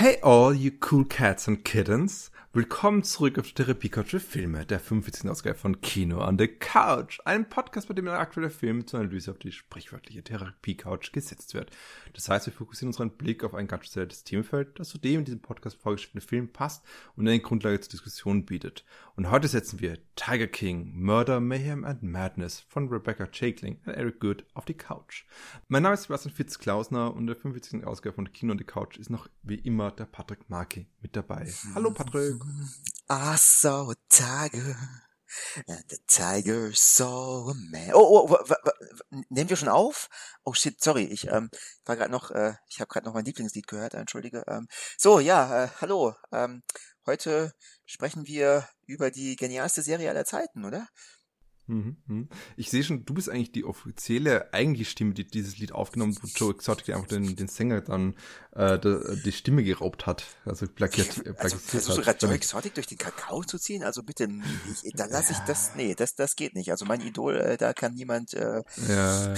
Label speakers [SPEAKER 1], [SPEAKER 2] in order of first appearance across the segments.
[SPEAKER 1] Hey all you cool cats and kittens. Willkommen zurück auf der Therapie-Couch für Filme, der 45. Ausgabe von Kino on the Couch. Ein Podcast, bei dem ein aktueller Film zur Analyse auf die sprichwörtliche Therapie-Couch gesetzt wird. Das heißt, wir fokussieren unseren Blick auf ein ganz spezielles Themenfeld, das zu dem in diesem Podcast vorgestellten Film passt und eine Grundlage zur Diskussion bietet. Und heute setzen wir Tiger King, Murder, Mayhem and Madness von Rebecca Chakling und Eric Good auf die Couch. Mein Name ist Sebastian Fitz-Klausner und der 45. Ausgabe von Kino on the Couch ist noch wie immer der Patrick Marke mit dabei. Hallo Patrick.
[SPEAKER 2] I saw a tiger. And the tiger saw a man. Oh, oh, nehmen wir schon auf? Oh shit, sorry, ich ähm, war gerade noch, äh, ich habe gerade noch mein Lieblingslied gehört, entschuldige. Ähm, so, ja, äh, hallo. Ähm, heute sprechen wir über die genialste Serie aller Zeiten, oder?
[SPEAKER 1] Mhm, mhm. Ich sehe schon, du bist eigentlich die offizielle, eigentliche Stimme, die dieses Lied aufgenommen hat, wo Joe Exotic einfach den, den Sänger dann äh, die, die Stimme geraubt hat, also plagiat, äh,
[SPEAKER 2] Also
[SPEAKER 1] plagiatiert
[SPEAKER 2] versuchst du gerade Joe Exotic durch den Kakao zu ziehen? Also bitte, ich, da lasse ich das, nee, das, das geht nicht. Also mein Idol, äh, da kann niemand, äh,
[SPEAKER 1] Ja,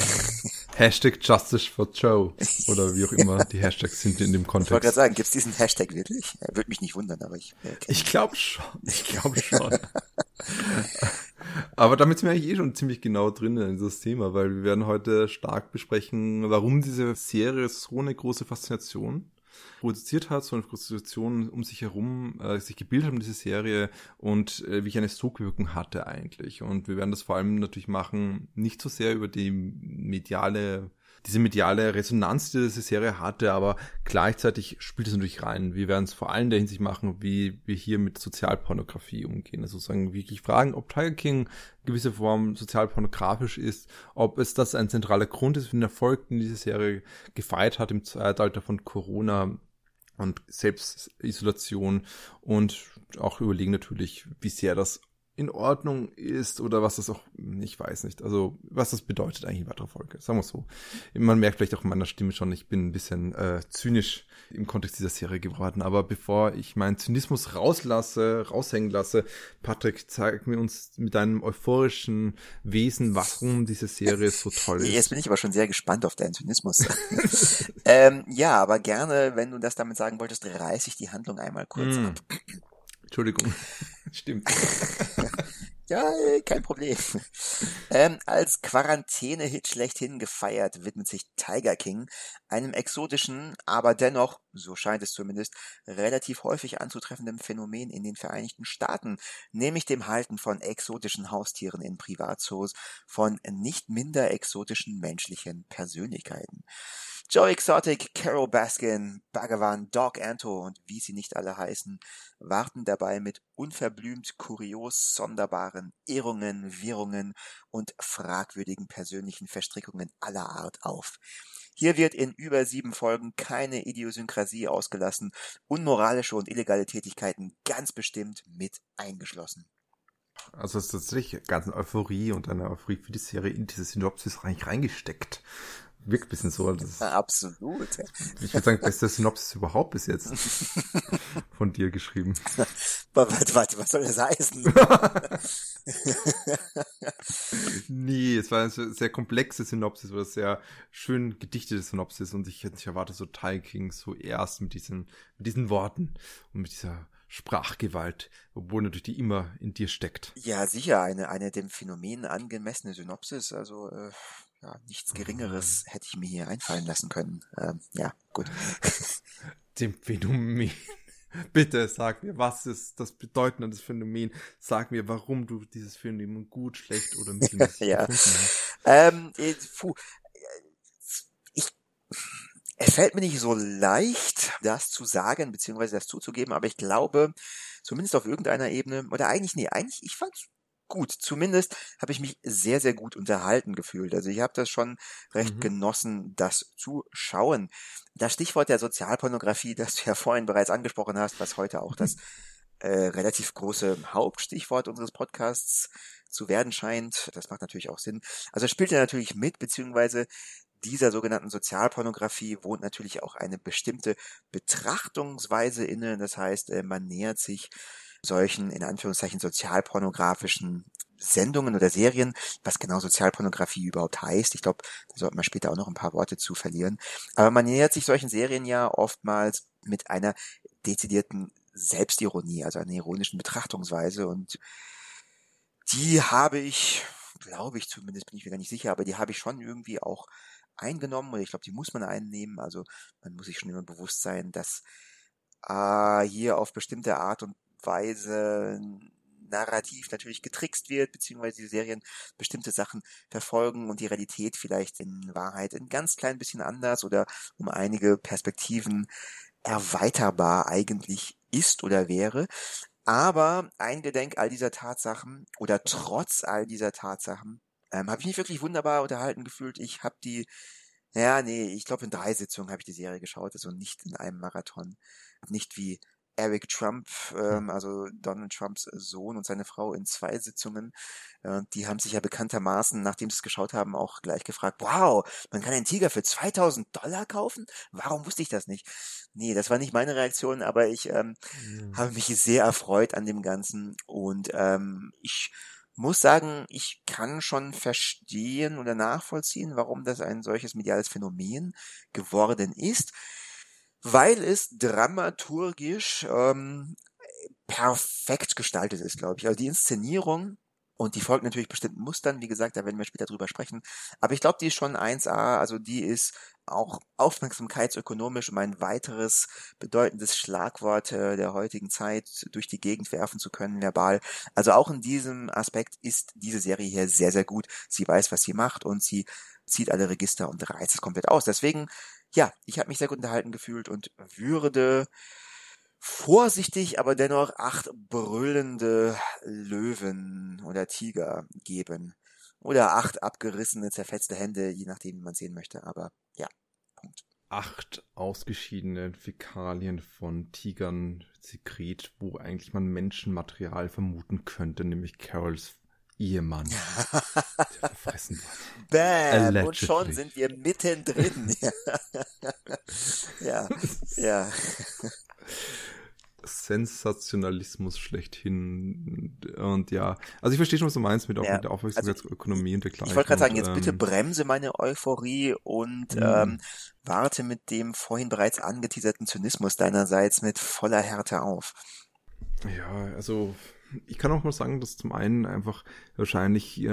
[SPEAKER 1] Hashtag Justice for Joe oder wie auch immer die Hashtags sind in dem
[SPEAKER 2] ich wollte gerade
[SPEAKER 1] Kontext.
[SPEAKER 2] sagen, gibt's diesen Hashtag wirklich? Äh, Würde mich nicht wundern, aber ich äh,
[SPEAKER 1] Ich glaube schon, ich glaube schon. Aber damit sind wir eigentlich eh schon ziemlich genau drin in dieses Thema, weil wir werden heute stark besprechen, warum diese Serie so eine große Faszination produziert hat, so eine Faszination um sich herum äh, sich gebildet hat, diese Serie und äh, wie eine Sogwirkung hatte eigentlich. Und wir werden das vor allem natürlich machen, nicht so sehr über die mediale diese mediale Resonanz, die diese Serie hatte, aber gleichzeitig spielt es natürlich rein. Wir werden es vor allem der Hinsicht machen, wie wir hier mit Sozialpornografie umgehen. Also sozusagen wirklich fragen, ob Tiger King in gewisser Form sozialpornografisch ist, ob es das ein zentraler Grund ist für den Erfolg, den diese Serie gefeiert hat im Zeitalter von Corona und Selbstisolation und auch überlegen natürlich, wie sehr das in Ordnung ist oder was das auch, ich weiß nicht, also was das bedeutet eigentlich in weiterer Folge, sagen wir so. Man merkt vielleicht auch in meiner Stimme schon, ich bin ein bisschen äh, zynisch im Kontext dieser Serie geworden, aber bevor ich meinen Zynismus rauslasse, raushängen lasse, Patrick, zeig mir uns mit deinem euphorischen Wesen, warum diese Serie so toll ist.
[SPEAKER 2] Jetzt bin ich aber schon sehr gespannt auf deinen Zynismus. ähm, ja, aber gerne, wenn du das damit sagen wolltest, reiße ich die Handlung einmal kurz
[SPEAKER 1] Mm.
[SPEAKER 2] ab.
[SPEAKER 1] Entschuldigung. Stimmt.
[SPEAKER 2] Ja, äh, kein Problem. Ähm, als Quarantäne-Hit schlechthin gefeiert widmet sich Tiger King einem exotischen, aber dennoch, so scheint es zumindest, relativ häufig anzutreffendem Phänomen in den Vereinigten Staaten, nämlich dem Halten von exotischen Haustieren in Privatzoos von nicht minder exotischen menschlichen Persönlichkeiten. Joe Exotic, Carol Baskin, Bhagavan, Doc Anto und wie sie nicht alle heißen, warten dabei mit unverblümt kurios sonderbaren Irrungen, Wirrungen und fragwürdigen persönlichen Verstrickungen aller Art auf. Hier wird in über sieben Folgen keine Idiosynkrasie ausgelassen, unmoralische und illegale Tätigkeiten ganz bestimmt mit eingeschlossen.
[SPEAKER 1] Also es ist tatsächlich ganz Euphorie und eine Euphorie für die Serie in diese Synopsis reingesteckt. Wirkt ein bisschen so. Das ist,
[SPEAKER 2] Absolut.
[SPEAKER 1] ich würde sagen, beste Synopsis überhaupt bis jetzt von dir geschrieben.
[SPEAKER 2] Warte, warte, was soll das heißen?
[SPEAKER 1] Nee, es war eine sehr komplexe Synopsis, oder sehr schön gedichtete Synopsis und ich hätte nicht erwartet, so Ty King so erst mit diesen, mit diesen Worten und mit dieser Sprachgewalt, obwohl natürlich die immer in dir steckt.
[SPEAKER 2] Ja, sicher, eine, eine dem Phänomen angemessene Synopsis, also äh, ja, nichts Geringeres hätte ich mir hier einfallen lassen können. Ähm, ja, gut.
[SPEAKER 1] Dem Phänomen. Bitte sag mir, was ist das Bedeutende des Phänomen? Sag mir, warum du dieses Phänomen gut, schlecht oder mittelmäßig
[SPEAKER 2] Ja.
[SPEAKER 1] hast.
[SPEAKER 2] Ähm, äh, puh, ich, es fällt mir nicht so leicht, das zu sagen, beziehungsweise das zuzugeben, aber ich glaube, zumindest auf irgendeiner Ebene, oder eigentlich, nee, eigentlich, ich fand's gut. Zumindest habe ich mich sehr, sehr gut unterhalten gefühlt. Also ich habe das schon recht
[SPEAKER 1] Mhm.
[SPEAKER 2] genossen, das zu schauen. Das Stichwort der Sozialpornografie, das du ja vorhin bereits angesprochen hast, was heute auch das äh, relativ große Hauptstichwort unseres Podcasts zu werden scheint. Das macht natürlich auch Sinn. Also spielt er natürlich mit, beziehungsweise dieser sogenannten Sozialpornografie wohnt natürlich auch eine bestimmte Betrachtungsweise inne. Das heißt, äh, man nähert sich solchen in Anführungszeichen sozialpornografischen Sendungen oder Serien, was genau Sozialpornografie überhaupt heißt. Ich glaube, da sollten wir später auch noch ein paar Worte zu verlieren. Aber man nähert sich solchen Serien ja oftmals mit einer dezidierten Selbstironie, also einer ironischen Betrachtungsweise und die habe ich, glaube ich zumindest, bin ich mir gar nicht sicher, aber die habe ich schon irgendwie auch eingenommen oder ich glaube, die muss man einnehmen. Also man muss sich schon immer bewusst sein, dass äh, hier auf bestimmte Art und Weise narrativ natürlich getrickst wird, beziehungsweise die Serien bestimmte Sachen verfolgen und die Realität vielleicht in Wahrheit ein ganz klein bisschen anders oder um einige Perspektiven erweiterbar eigentlich ist oder wäre. Aber eingedenk all dieser Tatsachen oder trotz all dieser Tatsachen ähm, habe ich mich wirklich wunderbar unterhalten gefühlt. Ich habe die, ja, nee, ich glaube in drei Sitzungen habe ich die Serie geschaut, also nicht in einem Marathon. Nicht wie Eric Trump, ähm, also Donald Trumps Sohn und seine Frau in zwei Sitzungen. Äh, die haben sich ja bekanntermaßen, nachdem sie es geschaut haben, auch gleich gefragt, wow, man kann einen Tiger für 2000 Dollar kaufen? Warum wusste ich das nicht? Nee, das war nicht meine Reaktion, aber ich ähm, mhm. habe mich sehr erfreut an dem Ganzen und ähm, ich muss sagen, ich kann schon verstehen oder nachvollziehen, warum das ein solches mediales Phänomen geworden ist weil es dramaturgisch ähm, perfekt gestaltet ist, glaube ich. Also die Inszenierung und die folgt natürlich bestimmten Mustern, wie gesagt, da werden wir später drüber sprechen. Aber ich glaube, die ist schon 1A, also die ist auch aufmerksamkeitsökonomisch, um ein weiteres bedeutendes Schlagwort äh, der heutigen Zeit durch die Gegend werfen zu können, verbal. Also auch in diesem Aspekt ist diese Serie hier sehr, sehr gut. Sie weiß, was sie macht und sie zieht alle Register und reißt es komplett aus. Deswegen ja, ich habe mich sehr gut unterhalten gefühlt und würde vorsichtig, aber dennoch acht brüllende Löwen oder Tiger geben. Oder acht abgerissene, zerfetzte Hände, je nachdem, wie man sehen möchte. Aber ja, Punkt.
[SPEAKER 1] Acht ausgeschiedene Fäkalien von Tigern, Sekret, wo eigentlich man Menschenmaterial vermuten könnte, nämlich Carols Ehemann.
[SPEAKER 2] verfressen Bam! Und schon sind wir mittendrin. ja, ja.
[SPEAKER 1] Sensationalismus schlechthin. Und ja, also ich verstehe schon, was du meinst mit, auch ja. mit der Aufmerksamkeitsökonomie also, und dergleichen.
[SPEAKER 2] Ich wollte gerade sagen, jetzt ähm, bitte bremse meine Euphorie und mhm. ähm, warte mit dem vorhin bereits angeteaserten Zynismus deinerseits mit voller Härte auf.
[SPEAKER 1] Ja, also ich kann auch mal sagen, dass zum einen einfach wahrscheinlich, äh,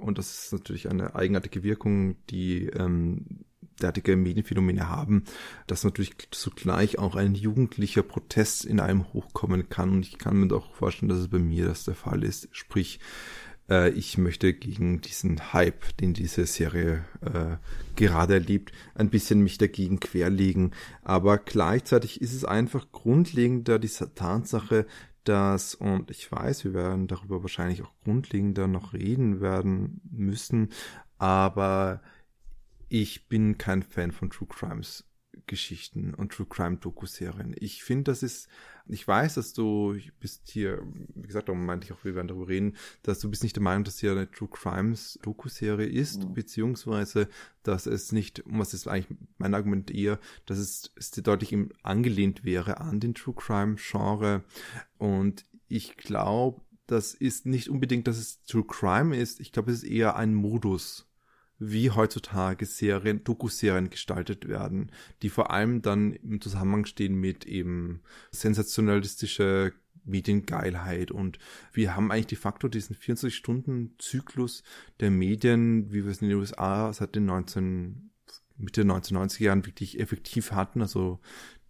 [SPEAKER 1] und das ist natürlich eine eigenartige Wirkung, die ähm, derartige Medienphänomene haben, dass natürlich zugleich auch ein jugendlicher Protest in einem hochkommen kann. Und ich kann mir doch vorstellen, dass es bei mir das der Fall ist. Sprich, äh, ich möchte gegen diesen Hype, den diese Serie äh, gerade erlebt, ein bisschen mich dagegen querlegen. Aber gleichzeitig ist es einfach grundlegender diese Tatsache, dass, und ich weiß, wir werden darüber wahrscheinlich auch grundlegender noch reden werden müssen, aber ich bin kein Fan von True Crimes Geschichten und True Crime Doku-Serien. Ich finde, das ist, ich weiß, dass du bist hier, wie gesagt, darum meinte ich auch, wir werden darüber reden, dass du bist nicht der Meinung, dass hier eine True Crimes Doku-Serie ist, mhm. beziehungsweise, dass es nicht, was ist eigentlich mein Argument eher, dass es, es deutlich angelehnt wäre an den True Crime Genre und ich glaube, das ist nicht unbedingt, dass es True Crime ist. Ich glaube, es ist eher ein Modus, wie heutzutage Serien, Dokuserien gestaltet werden, die vor allem dann im Zusammenhang stehen mit eben sensationalistischer Mediengeilheit und wir haben eigentlich de facto diesen 24-Stunden-Zyklus der Medien, wie wir es in den USA seit den 19, Mitte der 1990er Jahren wirklich effektiv hatten. Also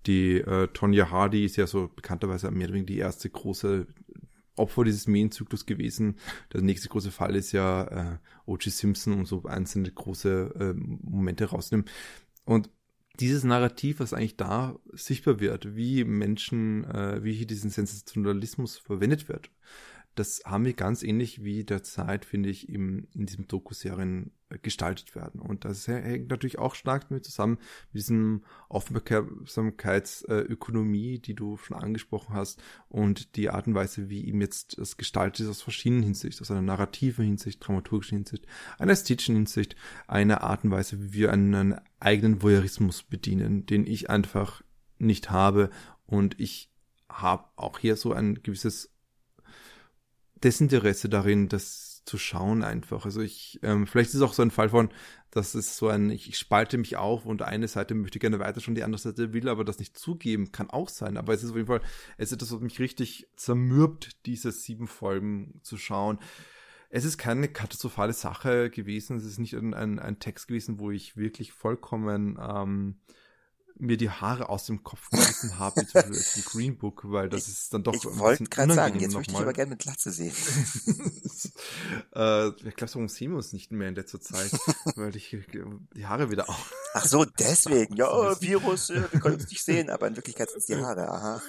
[SPEAKER 1] die äh, Tonya Hardy ist ja so bekannterweise mehr oder weniger die erste große Opfer dieses Medienzyklus gewesen. Der nächste große Fall ist ja äh, O.J. Simpson und so einzelne große äh, Momente rausnehmen. Und dieses Narrativ, was eigentlich da sichtbar wird, wie Menschen, äh, wie hier diesen Sensationalismus verwendet wird, das haben wir ganz ähnlich wie derzeit, finde ich, im, in diesem Doku-Serien gestaltet werden. Und das hängt natürlich auch stark damit zusammen, mit diesem Aufmerksamkeitsökonomie, die du schon angesprochen hast, und die Art und Weise, wie ihm jetzt das gestaltet ist aus verschiedenen Hinsicht, aus einer narrativen Hinsicht, dramaturgischen Hinsicht, einer ästhetischen Hinsicht, einer Art und Weise, wie wir einen eigenen Voyeurismus bedienen, den ich einfach nicht habe und ich habe auch hier so ein gewisses Desinteresse darin, das zu schauen einfach. Also ich, ähm, vielleicht ist es auch so ein Fall von, dass es so ein, ich, ich spalte mich auf und eine Seite möchte gerne weiter schon, die andere Seite will aber das nicht zugeben, kann auch sein. Aber es ist auf jeden Fall, es ist etwas, was mich richtig zermürbt, diese sieben Folgen zu schauen. Es ist keine katastrophale Sache gewesen. Es ist nicht ein, ein, ein Text gewesen, wo ich wirklich vollkommen ähm, mir die Haare aus dem Kopf gerissen habe, wie zum Beispiel Green Book, weil das ist dann doch
[SPEAKER 2] Ich wollte gerade sagen, jetzt möchte ich aber gerne mit Glatze sehen.
[SPEAKER 1] äh, ich glaube, warum sehen wir uns nicht mehr in letzter Zeit, weil ich die Haare wieder auf.
[SPEAKER 2] Ach so, deswegen. Ja, oh, Virus, äh, wir können uns nicht sehen, aber in Wirklichkeit sind es die Haare, aha.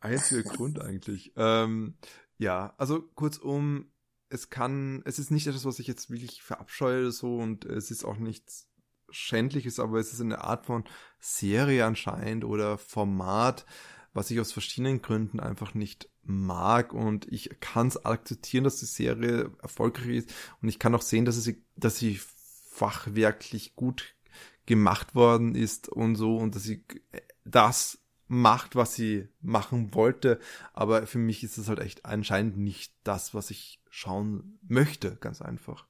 [SPEAKER 1] Einziger Grund eigentlich. Ähm, ja, also kurzum, es kann, es ist nicht etwas, was ich jetzt wirklich verabscheue so und es ist auch nichts schändlich ist, aber es ist eine Art von Serie anscheinend oder Format, was ich aus verschiedenen Gründen einfach nicht mag. Und ich kann es akzeptieren, dass die Serie erfolgreich ist. Und ich kann auch sehen, dass sie, dass sie fachwerklich gut gemacht worden ist und so. Und dass sie das macht, was sie machen wollte, aber für mich ist es halt echt anscheinend nicht das, was ich schauen möchte, ganz einfach.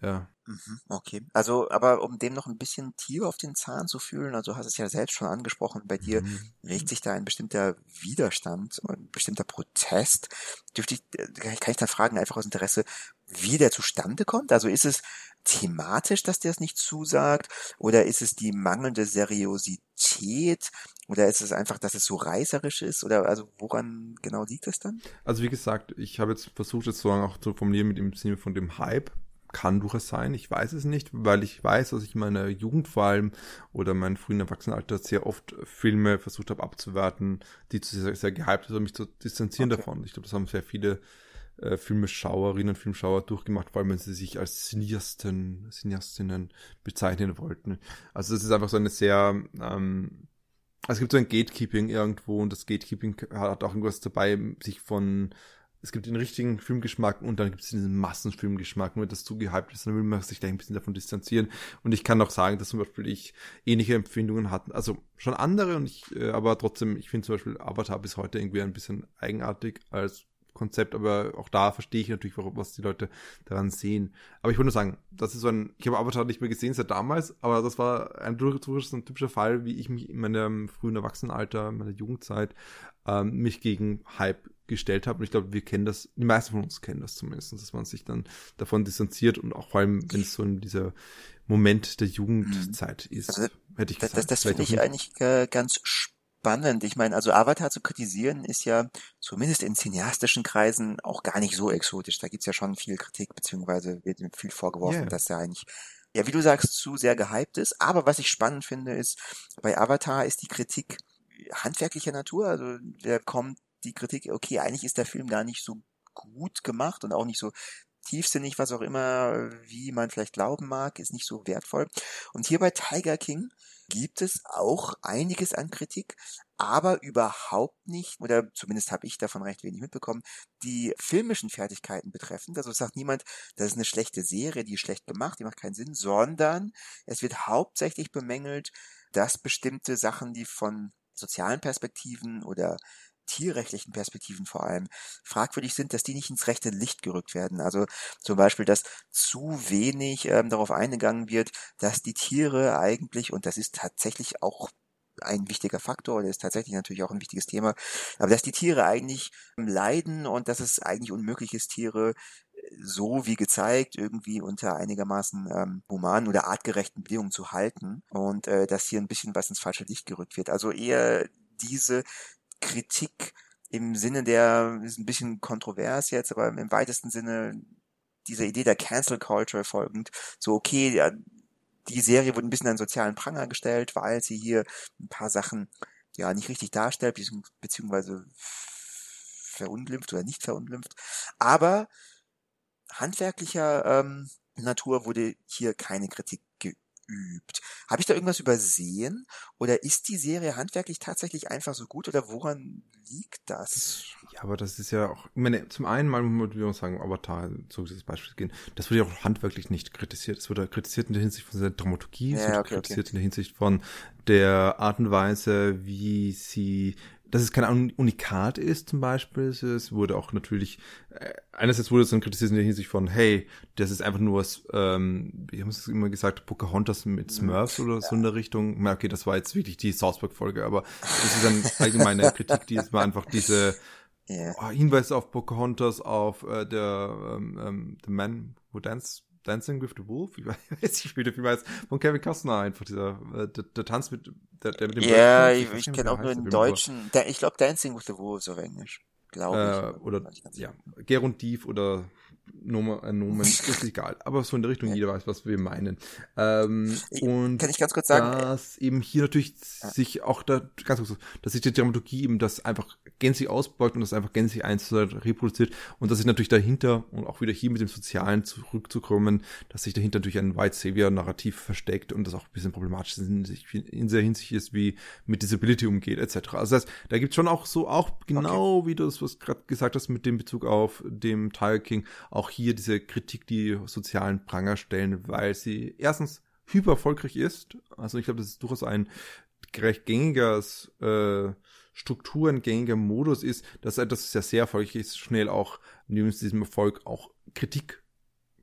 [SPEAKER 1] Ja.
[SPEAKER 2] Mhm, okay. Also, aber um dem noch ein bisschen tiefer auf den Zahn zu fühlen, also hast es ja selbst schon angesprochen, bei dir mhm. regt sich da ein bestimmter Widerstand, ein bestimmter Protest. Dürfte ich, äh, kann ich dann fragen, einfach aus Interesse, wie der zustande kommt? Also ist es thematisch, dass der es nicht zusagt? Oder ist es die mangelnde Seriosität? Oder ist es einfach, dass es so reißerisch ist? Oder also woran genau liegt es dann?
[SPEAKER 1] Also wie gesagt, ich habe jetzt versucht, es so auch zu formulieren mit dem Sinne von dem Hype kann durchaus sein, ich weiß es nicht, weil ich weiß, dass ich in meiner Jugend vor allem oder mein frühen Erwachsenenalter sehr oft Filme versucht habe abzuwerten, die zu sehr, sehr gehypt sind, mich zu distanzieren okay. davon. Ich glaube, das haben sehr viele äh, Filmeschauerinnen und Filmschauer durchgemacht, vor allem wenn sie sich als Cineasten, Cineastinnen bezeichnen wollten. Also das ist einfach so eine sehr ähm, also es gibt so ein Gatekeeping irgendwo und das Gatekeeping hat auch irgendwas dabei, sich von es gibt den richtigen Filmgeschmack und dann gibt es diesen Massenfilmgeschmack. Nur das zu gehypt ist, dann will man sich gleich ein bisschen davon distanzieren. Und ich kann auch sagen, dass zum Beispiel ich ähnliche Empfindungen hatte, also schon andere und ich, äh, aber trotzdem, ich finde zum Beispiel Avatar bis heute irgendwie ein bisschen eigenartig als Konzept, aber auch da verstehe ich natürlich, was die Leute daran sehen. Aber ich wollte nur sagen, das ist so ein, ich habe Avatar nicht mehr gesehen seit damals, aber das war ein durchaus ein typischer Fall, wie ich mich in meinem frühen Erwachsenenalter, in meiner Jugendzeit, ähm, mich gegen Hype gestellt habe. Und ich glaube, wir kennen das, die meisten von uns kennen das zumindest, dass man sich dann davon distanziert und auch vor allem, wenn es so in dieser Moment der Jugendzeit mhm. ist,
[SPEAKER 2] also, hätte ich gesagt. Das, das finde ich eigentlich äh, ganz spannend. Ich meine, also Avatar zu kritisieren ist ja zumindest in cineastischen Kreisen auch gar nicht so exotisch. Da gibt's ja schon viel Kritik, beziehungsweise wird viel vorgeworfen, yeah. dass er eigentlich ja, wie du sagst, zu sehr gehypt ist. Aber was ich spannend finde, ist, bei Avatar ist die Kritik handwerklicher Natur. Also der kommt die Kritik, okay, eigentlich ist der Film gar nicht so gut gemacht und auch nicht so tiefsinnig, was auch immer, wie man vielleicht glauben mag, ist nicht so wertvoll. Und hier bei Tiger King gibt es auch einiges an Kritik, aber überhaupt nicht, oder zumindest habe ich davon recht wenig mitbekommen, die filmischen Fertigkeiten betreffend. Also sagt niemand, das ist eine schlechte Serie, die ist schlecht gemacht, die macht keinen Sinn, sondern es wird hauptsächlich bemängelt, dass bestimmte Sachen, die von sozialen Perspektiven oder tierrechtlichen Perspektiven vor allem fragwürdig sind, dass die nicht ins rechte Licht gerückt werden. Also zum Beispiel, dass zu wenig ähm, darauf eingegangen wird, dass die Tiere eigentlich, und das ist tatsächlich auch ein wichtiger Faktor, der ist tatsächlich natürlich auch ein wichtiges Thema, aber dass die Tiere eigentlich leiden und dass es eigentlich unmöglich ist, Tiere äh, so wie gezeigt irgendwie unter einigermaßen ähm, humanen oder artgerechten Bedingungen zu halten und äh, dass hier ein bisschen was ins falsche Licht gerückt wird. Also eher diese Kritik im Sinne der, ist ein bisschen kontrovers jetzt, aber im weitesten Sinne dieser Idee der Cancel Culture folgend, so okay, ja, die Serie wurde ein bisschen an sozialen Pranger gestellt, weil sie hier ein paar Sachen ja nicht richtig darstellt, beziehungsweise verunglimpft oder nicht verunglimpft. Aber handwerklicher ähm, Natur wurde hier keine Kritik geübt. Habe ich da irgendwas übersehen? Oder ist die Serie handwerklich tatsächlich einfach so gut? Oder woran liegt das?
[SPEAKER 1] Ja, aber das ist ja auch, ich meine, zum einen mal muss man sagen, Avatar, so dieses Beispiel gehen, das wurde ja auch handwerklich nicht kritisiert. Es wurde kritisiert in der Hinsicht von der Dramaturgie, es
[SPEAKER 2] Ja,
[SPEAKER 1] wurde
[SPEAKER 2] okay,
[SPEAKER 1] kritisiert
[SPEAKER 2] okay.
[SPEAKER 1] in der Hinsicht von der Art und Weise, wie sie dass es kein Un- Unikat ist zum Beispiel. Es- wurde auch natürlich, äh, einerseits wurde es dann kritisiert in der Hinsicht von, hey, das ist einfach nur, ähm, wie haben sie es immer gesagt, Pocahontas mit Smurfs oder so in der Richtung. Na, okay, das war jetzt wirklich die South Park-Folge, aber das ist dann allgemeine Kritik, die ist mal einfach diese
[SPEAKER 2] Ja.
[SPEAKER 1] oh, Hinweise auf Pocahontas, auf äh, der ähm, ähm, The Man Who Dance, Dancing with the Wolf, ich weiß nicht, wie der Film heißt, von Kevin Costner einfach, dieser, äh, der, der Tanz mit, der, der mit dem
[SPEAKER 2] Ja,
[SPEAKER 1] Wolf
[SPEAKER 2] ich, ich
[SPEAKER 1] nicht,
[SPEAKER 2] kenne auch nur den deutschen, da, ich glaube Dancing with the Wolves auf Englisch. Glaube ich.
[SPEAKER 1] Äh,
[SPEAKER 2] aber
[SPEAKER 1] oder, ja. Gerund Dief oder Nomen, äh, Nomen, ist egal. Aber so in der Richtung,
[SPEAKER 2] Ja.
[SPEAKER 1] jeder weiß, was wir meinen. Ähm,
[SPEAKER 2] Ich-
[SPEAKER 1] und
[SPEAKER 2] Kann ich ganz kurz sagen, äh,
[SPEAKER 1] dass eben hier natürlich
[SPEAKER 2] Ja.
[SPEAKER 1] sich auch da, ganz kurz, dass sich die Dramaturgie eben das einfach gänzlich ausbeugt und das einfach gänzlich eins reproduziert und dass sich natürlich dahinter und auch wieder hier mit dem Sozialen zurückzukommen, dass sich dahinter natürlich ein White Savior Narrativ versteckt und das auch ein bisschen problematisch in, in der Hinsicht ist, wie mit Disability umgeht, etc. Also das heißt, da gibt es schon auch so, auch genau wie du es was gerade gesagt hast mit dem Bezug auf dem Tiger King, auch hier diese Kritik, die sozialen Pranger stellen, weil sie erstens hyper erfolgreich ist. Also ich glaube, das ist durchaus ein recht gängiges äh, strukturengängiger Modus ist, dass etwas sehr, sehr erfolgreich ist, schnell auch neben diesem Erfolg auch Kritik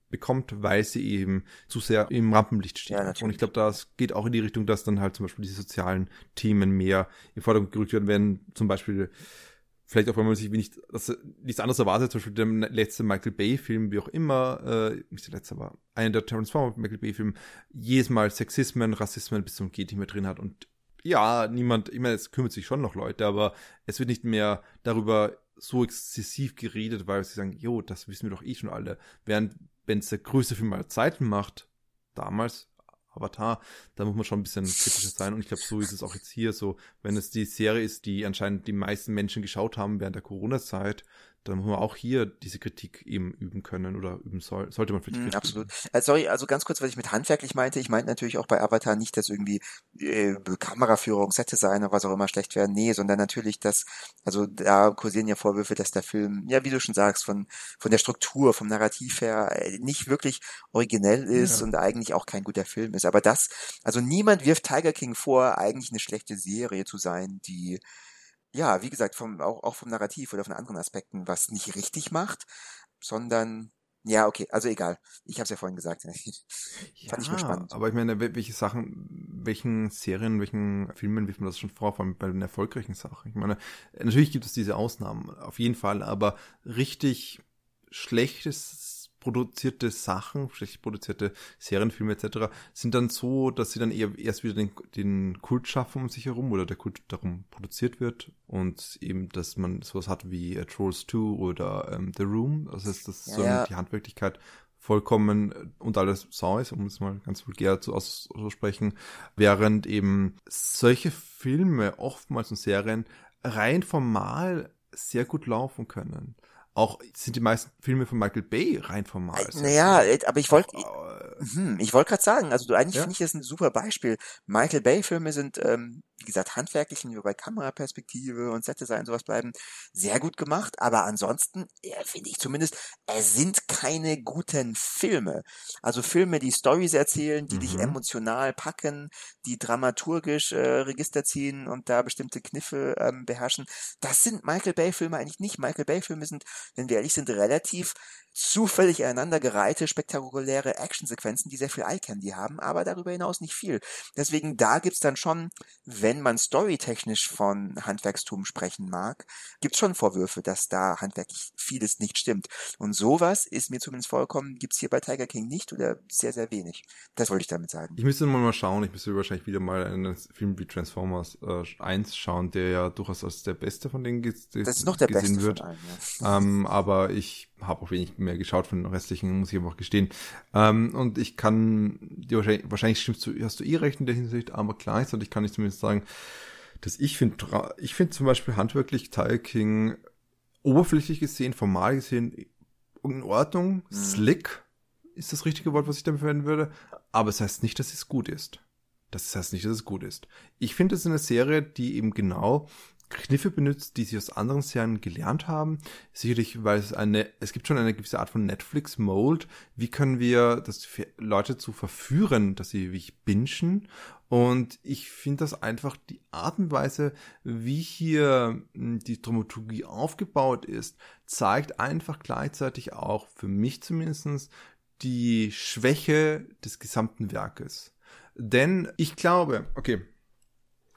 [SPEAKER 1] bekommt, weil sie eben zu sehr im Rampenlicht steht.
[SPEAKER 2] Ja,
[SPEAKER 1] und ich glaube, das geht auch in die Richtung, dass dann halt zum Beispiel diese sozialen Themen mehr im Vordergrund gerückt werden, wenn zum Beispiel vielleicht auch, wenn man sich wenig, das, nichts anderes erwartet, zum Beispiel der letzte Michael Bay-Film, wie auch immer, äh, nicht der letzte, aber einer der Transformer Michael Bay-Filme, jedes Mal Sexismen, Rassismen bis zum Geht nicht mehr drin hat und ja, niemand, ich meine, es kümmert sich schon noch Leute, aber es wird nicht mehr darüber so exzessiv geredet, weil sie sagen, jo, das wissen wir doch eh schon alle. Während, wenn es der größte Film aller Zeiten macht, damals, Avatar, da muss man schon ein bisschen kritischer sein. Und ich glaube, so ist es auch jetzt hier so. Wenn es die Serie ist, die anscheinend die meisten Menschen geschaut haben während der Corona-Zeit, dann muss man auch hier diese Kritik eben üben können oder üben soll, sollte man vielleicht
[SPEAKER 2] Mm,
[SPEAKER 1] Kritik
[SPEAKER 2] absolut.
[SPEAKER 1] üben.
[SPEAKER 2] Äh, sorry, also ganz kurz, was ich mit handwerklich meinte. Ich meinte natürlich auch bei Avatar nicht, dass irgendwie äh, Kameraführung, Set-Design oder was auch immer schlecht werden. Nee, sondern natürlich, dass, also da kursieren ja Vorwürfe, dass der Film, ja, wie du schon sagst, von, von der Struktur, vom Narrativ her äh, nicht wirklich originell ist
[SPEAKER 1] Ja.
[SPEAKER 2] und eigentlich auch kein guter Film ist. Aber das, also niemand wirft Tiger King vor, eigentlich eine schlechte Serie zu sein, die ja, wie gesagt, vom, auch, auch vom Narrativ oder von anderen Aspekten was nicht richtig macht, sondern, ja, okay, also egal. Ich habe es ja vorhin gesagt. Fand ich nur spannend.
[SPEAKER 1] Aber ich meine, wel- welche Sachen, welchen Serien, welchen Filmen wirft man das schon vor, vor allem bei den erfolgreichen Sachen? Ich meine, natürlich gibt es diese Ausnahmen, auf jeden Fall, aber richtig schlechtes produzierte Sachen, schlecht produzierte Serienfilme etc. sind dann so, dass sie dann eher erst wieder den, den Kult schaffen um sich herum oder der Kult darum produziert wird und eben, dass man sowas hat wie äh, Trolls 2 oder ähm, The Room, das heißt, dass
[SPEAKER 2] Ja,
[SPEAKER 1] so
[SPEAKER 2] ja.
[SPEAKER 1] die Handwerklichkeit vollkommen äh, und alles Sau ist, um es mal ganz vulgär zu auszusprechen, während eben solche Filme oftmals und Serien rein formal sehr gut laufen können. Auch sind die meisten Filme von Michael Bay rein formal. sehr
[SPEAKER 2] Naja,
[SPEAKER 1] gut.
[SPEAKER 2] äh, aber ich wollte,
[SPEAKER 1] Äh,
[SPEAKER 2] hm, ich wollte gerade sagen, also du, eigentlich
[SPEAKER 1] Ja.
[SPEAKER 2] finde ich das ein super Beispiel. Michael Bay Filme sind, ähm, wie gesagt, handwerklich, wenn wir bei Kameraperspektive und Set-Design und sowas bleiben, sehr gut gemacht, aber ansonsten, ja, finde ich zumindest, es sind keine guten Filme. Also Filme, die Stories erzählen, die dich
[SPEAKER 1] Mhm.
[SPEAKER 2] emotional packen, die dramaturgisch äh, Register ziehen und da bestimmte Kniffe ähm, beherrschen. Das sind Michael Bay Filme eigentlich nicht. Michael Bay Filme sind, wenn wir ehrlich sind, relativ zufällig aneinandergereihte, spektakuläre Actionsequenzen, die sehr viel Eye-Candy haben, aber darüber hinaus nicht viel. Deswegen, da gibt's dann schon, wenn man storytechnisch von Handwerkstum sprechen mag, gibt's schon Vorwürfe, dass da handwerklich vieles nicht stimmt. Und sowas ist mir zumindest vorgekommen, gibt's hier bei Tiger King nicht oder sehr, sehr wenig. Das wollte ich damit sagen.
[SPEAKER 1] Ich müsste mal mal schauen, ich müsste wahrscheinlich wieder mal einen Film wie Transformers äh, 1 schauen, der ja durchaus als der beste von denen ges-
[SPEAKER 2] Das ist noch der
[SPEAKER 1] gesehen
[SPEAKER 2] beste
[SPEAKER 1] wird.
[SPEAKER 2] von allen. Ja.
[SPEAKER 1] ähm, aber ich habe auch wenig mehr geschaut von den restlichen, muss ich einfach gestehen. Ähm, und ich kann dir wahrscheinlich, wahrscheinlich stimmst du, hast du eh recht in der Hinsicht, aber gleichzeitig kann ich zumindest sagen, dass ich finde, ich finde zum Beispiel handwerklich King oberflächlich gesehen, formal gesehen, in Ordnung, mhm. slick ist das richtige Wort, was ich damit verwenden würde. Aber es das heißt nicht, dass es gut ist. Das heißt nicht, dass es gut ist. Ich finde es eine Serie, die eben genau Kniffe benutzt, die sie aus anderen Serien gelernt haben. Sicherlich, weil es eine, es gibt schon eine gewisse Art von Netflix-Mold. Wie können wir das Leute zu verführen, dass sie wie bingen? Und ich finde das einfach die Art und Weise, wie hier hm, die Dramaturgie aufgebaut ist, zeigt einfach gleichzeitig auch, für mich zumindestens die Schwäche des gesamten Werkes. Denn ich glaube, okay,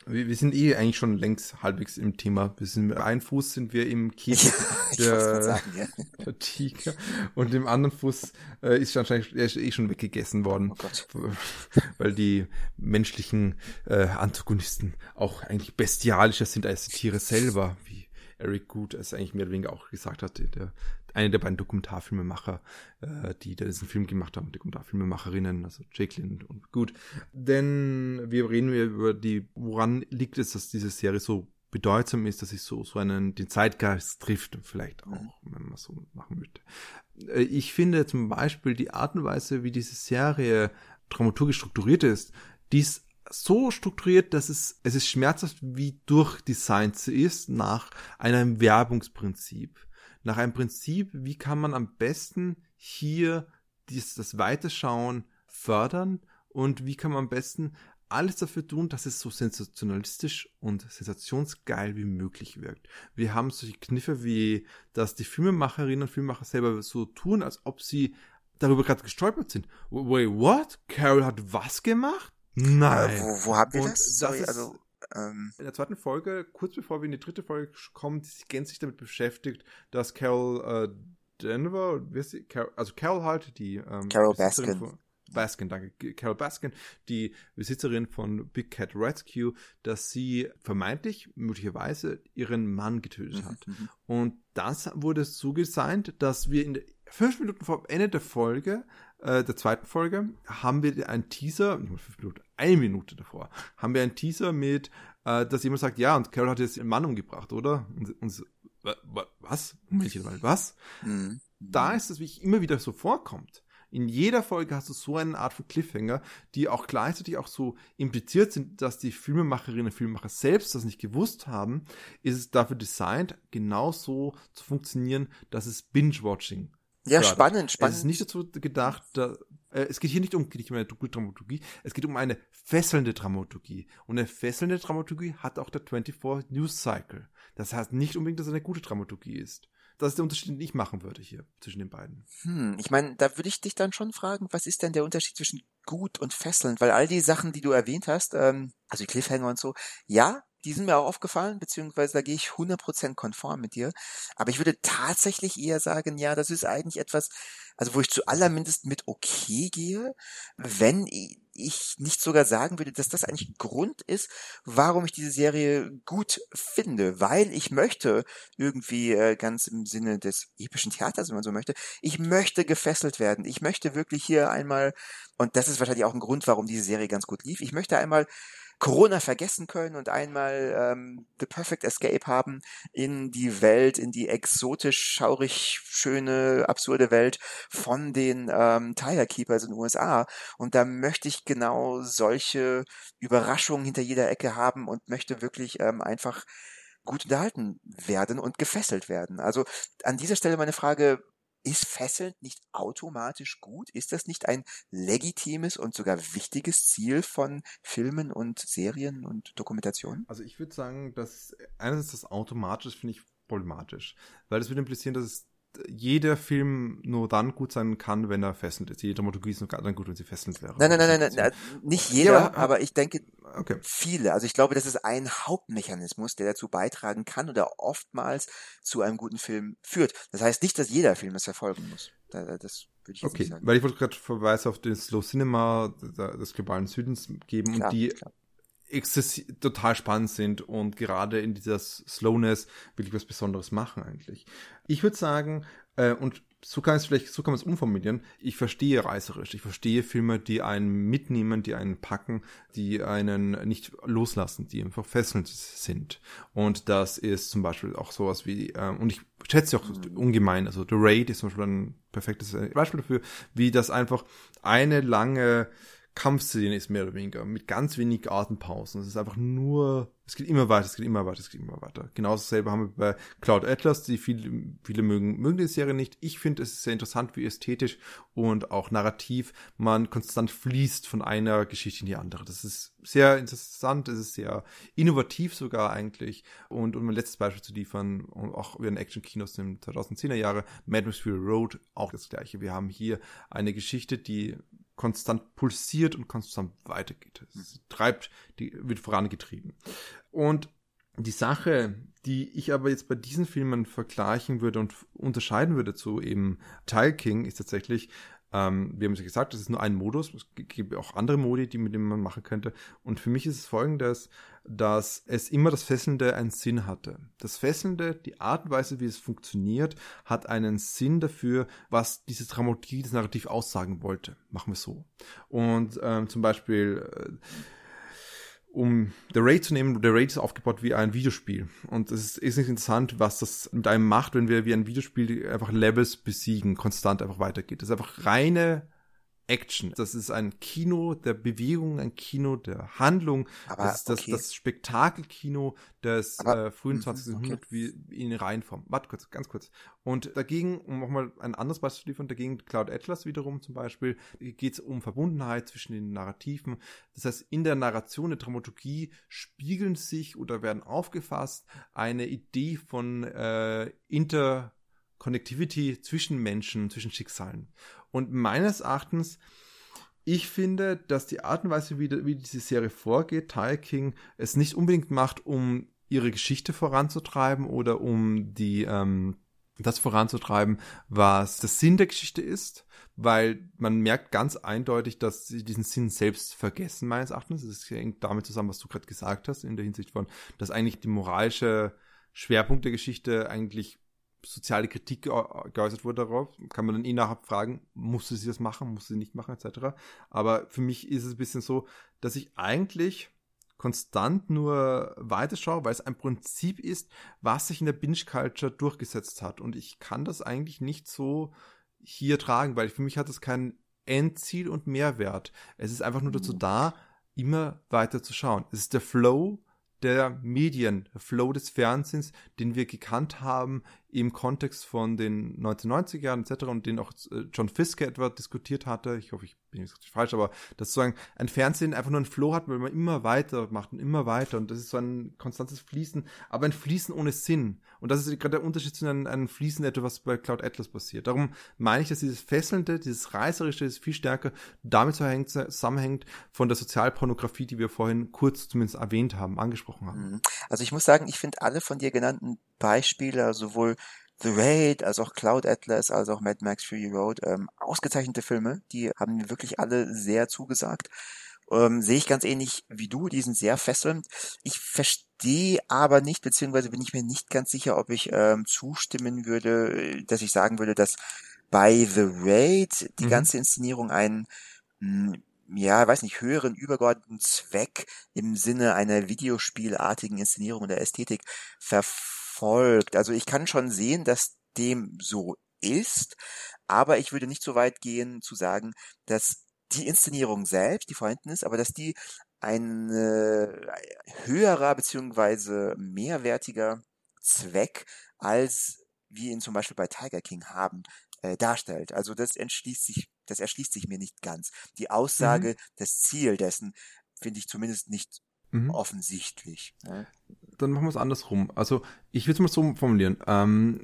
[SPEAKER 1] wir, wir sind eh eigentlich schon längst halbwegs im Thema. Wir sind mit einem Fuß sind wir im Käfig der, sagen, ja. der Tiger und im anderen Fuß äh, ist wahrscheinlich er ist eh schon weggegessen worden, oh weil die menschlichen äh, Antagonisten auch eigentlich bestialischer sind als die Tiere selber, wie Eric Good es eigentlich mehr oder weniger auch gesagt hat, der eine der beiden Dokumentarfilmemacher, äh, die diesen Film gemacht haben, Dokumentarfilmemacherinnen, also Jacqueline und gut. Denn wir reden über die, woran liegt es, dass diese Serie so bedeutsam ist, dass sie so, so einen, den Zeitgeist trifft, vielleicht auch, wenn man so machen möchte. Äh, ich finde zum Beispiel die Art und Weise, wie diese Serie dramaturgisch strukturiert ist, die ist so strukturiert, dass es, es ist schmerzhaft, wie durchdesignt sie ist nach einem Werbungsprinzip nach einem Prinzip, wie kann man am besten hier dies, das Weiterschauen fördern und wie kann man am besten alles dafür tun, dass es so sensationalistisch und sensationsgeil wie möglich wirkt. Wir haben solche Kniffe wie, dass die Filmemacherinnen und Filmemacher selber so tun, als ob sie darüber gerade gestolpert sind. Wait, what? Carol hat was gemacht? Nein.
[SPEAKER 2] Äh, wo, wo haben wir das?
[SPEAKER 1] Sorry, das also ähm, in der zweiten Folge, kurz bevor wir in die dritte Folge kommen, die sich gänzlich damit beschäftigt, dass Carol äh, Denver, Carol, also Carol halt, die
[SPEAKER 2] ähm, Carol Baskin.
[SPEAKER 1] Von, Baskin, danke, Carol Baskin, die Besitzerin von Big Cat Rescue, dass sie vermeintlich, möglicherweise, ihren Mann getötet hat. Mhm. mhm. Und das wurde so designt, dass wir in der, fünf Minuten vor Ende der Folge äh, der zweiten Folge haben wir einen Teaser, fünf Minuten, eine Minute davor, haben wir einen Teaser mit, äh, dass jemand sagt, ja, und Carol hat jetzt ihren Mann umgebracht, oder? Und, und was? Momentchen mal, was? Mhm. Da ist es, wie ich immer wieder so vorkommt. In jeder Folge hast du so eine Art von Cliffhanger, die auch gleichzeitig auch so impliziert sind, dass die Filmemacherinnen und Filmemacher selbst das nicht gewusst haben, ist es dafür designt, genauso zu funktionieren, dass es Binge-Watching
[SPEAKER 2] ja, fördert. spannend, spannend.
[SPEAKER 1] Es ist nicht dazu gedacht, da, äh, es geht hier nicht um, nicht um eine Dramaturgie, es geht um eine fesselnde Dramaturgie. Und eine fesselnde Dramaturgie hat auch der 24 News Cycle. Das heißt nicht unbedingt, dass es eine gute Dramaturgie ist. Das ist der Unterschied, den ich machen würde hier zwischen den beiden.
[SPEAKER 2] Hm, ich meine, da würde ich dich dann schon fragen, was ist denn der Unterschied zwischen gut und fesselnd? Weil all die Sachen, die du erwähnt hast, ähm, also die Cliffhanger und so, ja, die sind mir auch aufgefallen, beziehungsweise da gehe ich 100% konform mit dir. Aber ich würde tatsächlich eher sagen, ja, das ist eigentlich etwas, also wo ich zu allermindest mit okay gehe, wenn ich nicht sogar sagen würde, dass das eigentlich Grund ist, warum ich diese Serie gut finde, weil ich möchte irgendwie äh, ganz im Sinne des epischen Theaters, wenn man so möchte, ich möchte gefesselt werden. Ich möchte wirklich hier einmal, und das ist wahrscheinlich auch ein Grund, warum diese Serie ganz gut lief, ich möchte einmal Corona vergessen können und einmal ähm, The Perfect Escape haben in die Welt, in die exotisch, schaurig, schöne, absurde Welt von den ähm, Tiger Keepers in den USA. Und da möchte ich genau solche Überraschungen hinter jeder Ecke haben und möchte wirklich ähm, einfach gut unterhalten werden und gefesselt werden. Also an dieser Stelle meine Frage, ist fesselnd nicht automatisch gut? Ist das nicht ein legitimes und sogar wichtiges Ziel von Filmen und Serien und Dokumentationen?
[SPEAKER 1] Also ich würde sagen, dass einerseits das automatisch finde ich problematisch, weil das würde implizieren, dass es jeder Film nur dann gut sein kann, wenn er fesselnd ist. Jede Dramaturgie ist nur dann gut, wenn sie fesselnd wäre.
[SPEAKER 2] Nein, nein, nein, nein, nein, nicht jeder, ja, aber ich denke okay. viele. Also ich glaube, das ist ein Hauptmechanismus, der dazu beitragen kann oder oftmals zu einem guten Film führt. Das heißt nicht, dass jeder Film es verfolgen muss. Das würde
[SPEAKER 1] ich jetzt okay, nicht sagen. Weil ich wollte gerade Verweis auf den Slow Cinema des globalen Südens geben klar, und die klar total spannend sind und gerade in dieser Slowness wirklich was Besonderes machen eigentlich. Ich würde sagen, äh, und so kann es vielleicht, so kann man es umformulieren. Ich verstehe reißerisch. Ich verstehe Filme, die einen mitnehmen, die einen packen, die einen nicht loslassen, die einfach fesselnd sind. Und das ist zum Beispiel auch sowas wie, äh, und ich schätze ich auch mhm. ungemein. Also The Raid ist zum Beispiel ein perfektes Beispiel dafür, wie das einfach eine lange Kampfszene ist, mehr oder weniger, mit ganz wenig Atempausen. Es ist einfach nur, es geht immer weiter, es geht immer weiter, es geht immer weiter. Genauso dasselbe haben wir bei Cloud Atlas, die viele, viele mögen, mögen die Serie nicht. Ich finde es sehr interessant, wie ästhetisch und auch narrativ man konstant fließt von einer Geschichte in die andere. Das ist sehr interessant, es ist sehr innovativ sogar eigentlich. Und um ein letztes Beispiel zu liefern, auch über den Action-Kinos in 2010er Jahre, Mad Max Fury Road, auch das gleiche. Wir haben hier eine Geschichte, die konstant pulsiert und konstant weitergeht. Es treibt, die wird vorangetrieben. Und die Sache, die ich aber jetzt bei diesen Filmen vergleichen würde und unterscheiden würde zu eben Tile King, ist tatsächlich, ähm, wir haben es ja gesagt, das ist nur ein Modus. Es gibt auch andere Modi, die mit denen man machen könnte. Und für mich ist es folgendes, dass es immer das Fesselnde einen Sinn hatte. Das Fesselnde, die Art und Weise, wie es funktioniert, hat einen Sinn dafür, was diese Dramaturgie, das Narrativ aussagen wollte. Machen wir so. Und ähm, zum Beispiel äh, um The Raid zu nehmen, The Raid ist aufgebaut wie ein Videospiel. Und es ist, ist nicht interessant, was das mit einem macht, wenn wir wie ein Videospiel einfach Levels besiegen, konstant einfach weitergeht. Das ist einfach reine Action. Das ist ein Kino der Bewegung, ein Kino der Handlung. Aber, das ist das, okay. das Spektakelkino des Aber, äh, frühen 20. Mhm, okay. Jahrhunderts wie in Reihenform. Warte kurz, ganz kurz. Und dagegen, um nochmal ein anderes Beispiel zu liefern, dagegen Cloud Atlas wiederum zum Beispiel, geht es um Verbundenheit zwischen den Narrativen. Das heißt, in der Narration der Dramaturgie spiegeln sich oder werden aufgefasst eine Idee von äh, Inter Connectivity zwischen Menschen, zwischen Schicksalen. Und meines Erachtens, ich finde, dass die Art und Weise, wie, wie diese Serie vorgeht, Ty King, es nicht unbedingt macht, um ihre Geschichte voranzutreiben oder um die, ähm, das voranzutreiben, was der Sinn der Geschichte ist, weil man merkt ganz eindeutig, dass sie diesen Sinn selbst vergessen, meines Erachtens. Das hängt damit zusammen, was du gerade gesagt hast, in der Hinsicht von, dass eigentlich die moralische Schwerpunkt der Geschichte eigentlich soziale Kritik geäußert wurde darauf, kann man dann eh nachher fragen, musste sie das machen, musste sie nicht machen, etc. Aber für mich ist es ein bisschen so, dass ich eigentlich konstant nur weiterschaue, weil es ein Prinzip ist, was sich in der Binge-Culture durchgesetzt hat. Und ich kann das eigentlich nicht so hier tragen, weil für mich hat es kein Endziel und Mehrwert. Es ist einfach nur dazu mhm. da, immer weiter zu schauen. Es ist der Flow der Medien, der Flow des Fernsehens, den wir gekannt haben im Kontext von den 1990er Jahren etc. und den auch äh, John Fiske etwa diskutiert hatte. Ich hoffe, ich bin jetzt falsch, aber dass sozusagen ein Fernsehen einfach nur einen Flow hat, weil man immer weiter macht und immer weiter und das ist so ein konstantes Fließen, aber ein Fließen ohne Sinn. Und das ist gerade der Unterschied zu einem, einem Fließen, etwa was bei Cloud Atlas passiert. Darum meine ich, dass dieses Fesselnde, dieses Reißerische ist viel stärker damit zusammenhängt von der Sozialpornografie, die wir vorhin kurz zumindest erwähnt haben, angesprochen haben.
[SPEAKER 2] Mhm. Also ich muss sagen, ich finde alle von dir genannten Beispiele, sowohl The Raid, als auch Cloud Atlas, als auch Mad Max Fury Road, ähm, ausgezeichnete Filme, die haben mir wirklich alle sehr zugesagt. Ähm, sehe ich ganz ähnlich wie du, die sind sehr fesselnd. Ich verstehe aber nicht, beziehungsweise bin ich mir nicht ganz sicher, ob ich ähm, zustimmen würde, dass ich sagen würde, dass bei The Raid die mhm. ganze Inszenierung einen hm, ja, weiß nicht, höheren übergeordneten Zweck im Sinne einer videospielartigen Inszenierung oder Ästhetik verfolgt folgt. Also ich kann schon sehen, dass dem so ist, aber ich würde nicht so weit gehen zu sagen, dass die Inszenierung selbst, die vorhanden ist, aber dass die ein äh, höherer beziehungsweise mehrwertiger Zweck als wir ihn zum Beispiel bei Tiger King haben, äh, darstellt. Also das entschließt sich, das erschließt sich mir nicht ganz. Die Aussage, mhm. das Ziel dessen finde ich zumindest nicht mhm. offensichtlich. Ne?
[SPEAKER 1] Dann machen wir es andersrum. Also, ich will es mal so formulieren. Ähm,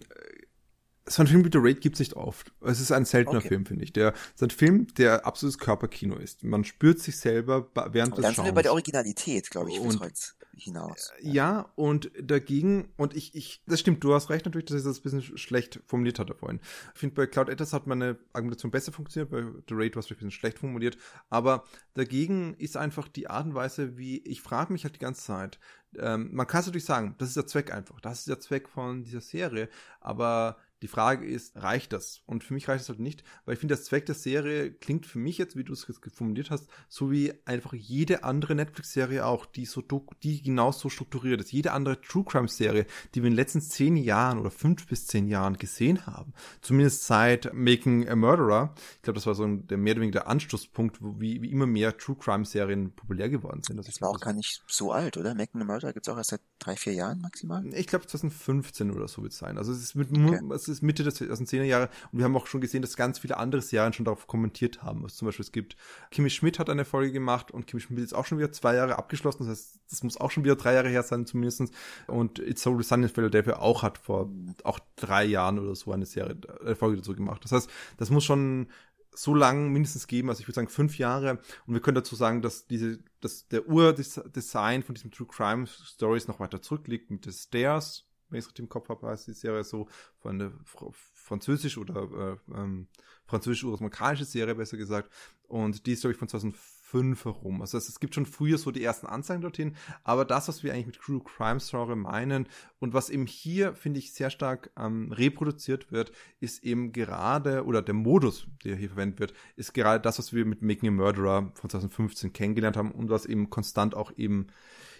[SPEAKER 1] so ein Film wie The Raid gibt es nicht oft. Es ist ein seltener okay. Film, finde ich. Der ist ein Film, der absolutes Körperkino ist. Man spürt sich selber während des
[SPEAKER 2] Schauens. Dann sind wir bei der Originalität, glaube ich, Holz hinaus.
[SPEAKER 1] Ja. ja, und dagegen, und ich, ich, das stimmt, du hast recht natürlich, dass ich das ein bisschen schlecht formuliert hatte vorhin. Ich finde, bei Cloud Atlas hat meine Argumentation besser funktioniert, bei The Raid war es ein bisschen schlecht formuliert, aber dagegen ist einfach die Art und Weise, wie, ich frage mich halt die ganze Zeit, ähm, man kann es natürlich sagen, das ist der Zweck einfach, das ist der Zweck von dieser Serie, aber Die Frage ist, reicht das? Und für mich reicht es halt nicht, weil ich finde, der Zweck der Serie klingt für mich jetzt, wie du es jetzt formuliert hast, so wie einfach jede andere Netflix-Serie auch, die so, die genauso strukturiert ist. Jede andere True Crime-Serie, die wir in den letzten zehn Jahren oder fünf bis zehn Jahren gesehen haben. Zumindest seit Making a Murderer. Ich glaube, das war so der mehr oder weniger der Anstoßpunkt, wo, wie, wie immer mehr True Crime-Serien populär geworden sind.
[SPEAKER 2] Das, das war auch gar nicht so alt, oder? Making a Murderer gibt es auch erst seit drei, vier Jahren maximal?
[SPEAKER 1] Ich glaube 2015 oder so wird es sein. Also es ist, mit, okay. es ist Mitte des 2010er Jahre und wir haben auch schon gesehen, dass ganz viele andere Serien schon darauf kommentiert haben. Also zum Beispiel es gibt, Kimi Schmidt hat eine Folge gemacht und Kimi Schmidt ist auch schon wieder zwei Jahre abgeschlossen. Das heißt, das muss auch schon wieder drei Jahre her sein zumindest. Und It's So the Sun in Philadelphia auch hat vor auch drei Jahren oder so eine Serie, eine Folge dazu gemacht. Das heißt, das muss schon so lang mindestens geben, also ich würde sagen fünf Jahre. Und wir können dazu sagen, dass diese, dass der Urdesign von diesem True Crime Stories noch weiter zurückliegt mit The Stairs, wenn ich es richtig im Kopf habe, heißt die Serie so von der französisch oder äh, ähm, französisch-amerikanische Serie besser gesagt. Und die ist, glaube ich, von 2005 herum. Also es gibt schon früher so die ersten Anzeigen dorthin, aber das, was wir eigentlich mit True Crime Story meinen und was eben hier, finde ich, sehr stark ähm, reproduziert wird, ist eben gerade, oder der Modus, der hier verwendet wird, ist gerade das, was wir mit Making a Murderer von 2015 kennengelernt haben und was eben konstant auch eben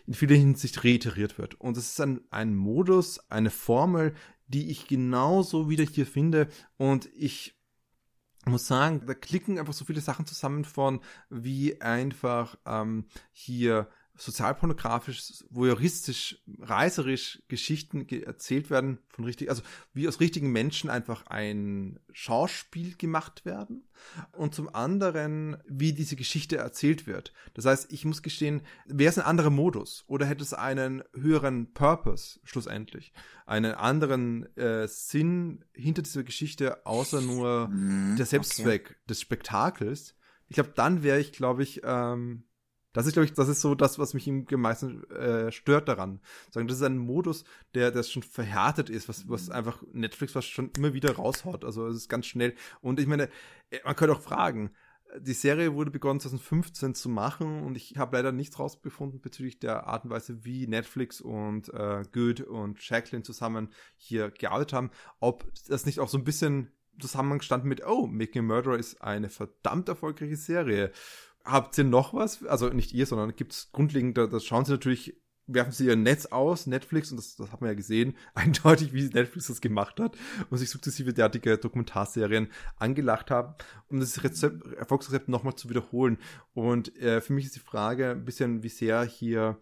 [SPEAKER 1] in vieler Hinsicht reiteriert wird. Und es ist ein, ein Modus, eine Formel, die ich genauso wieder hier finde und ich muss sagen, da klicken einfach so viele Sachen zusammen von, wie einfach ähm, hier sozialpornografisch, voyeuristisch, reiserisch Geschichten erzählt werden von richtig, also wie aus richtigen Menschen einfach ein Schauspiel gemacht werden und zum anderen, wie diese Geschichte erzählt wird. Das heißt, ich muss gestehen, wäre es ein anderer Modus oder hätte es einen höheren Purpose schlussendlich, einen anderen äh, Sinn hinter dieser Geschichte, außer nur mhm, der Selbstzweck okay. des Spektakels. Ich glaube, dann wäre ich, glaube ich, ähm, das ist, glaube ich, das ist so das, was mich im meisten äh, stört daran. Sagen, das ist ein Modus, der, der schon verhärtet ist, was, was einfach Netflix was schon immer wieder raushaut. Also es ist ganz schnell. Und ich meine, äh, man könnte auch fragen, die Serie wurde begonnen 2015 zu machen und ich habe leider nichts rausgefunden bezüglich der Art und Weise, wie Netflix und äh, Good und Jacqueline zusammen hier gearbeitet haben. Ob das nicht auch so ein bisschen zusammengestanden mit, oh, Making a Murderer ist eine verdammt erfolgreiche Serie habt ihr noch was? Also nicht ihr, sondern gibt es grundlegend, das schauen sie natürlich, werfen sie ihr Netz aus, Netflix, und das, das hat man ja gesehen, eindeutig, wie Netflix das gemacht hat und sich sukzessive derartige Dokumentarserien angelacht haben, um das Rezept, Erfolgsrezept nochmal zu wiederholen. Und äh, für mich ist die Frage ein bisschen, wie sehr hier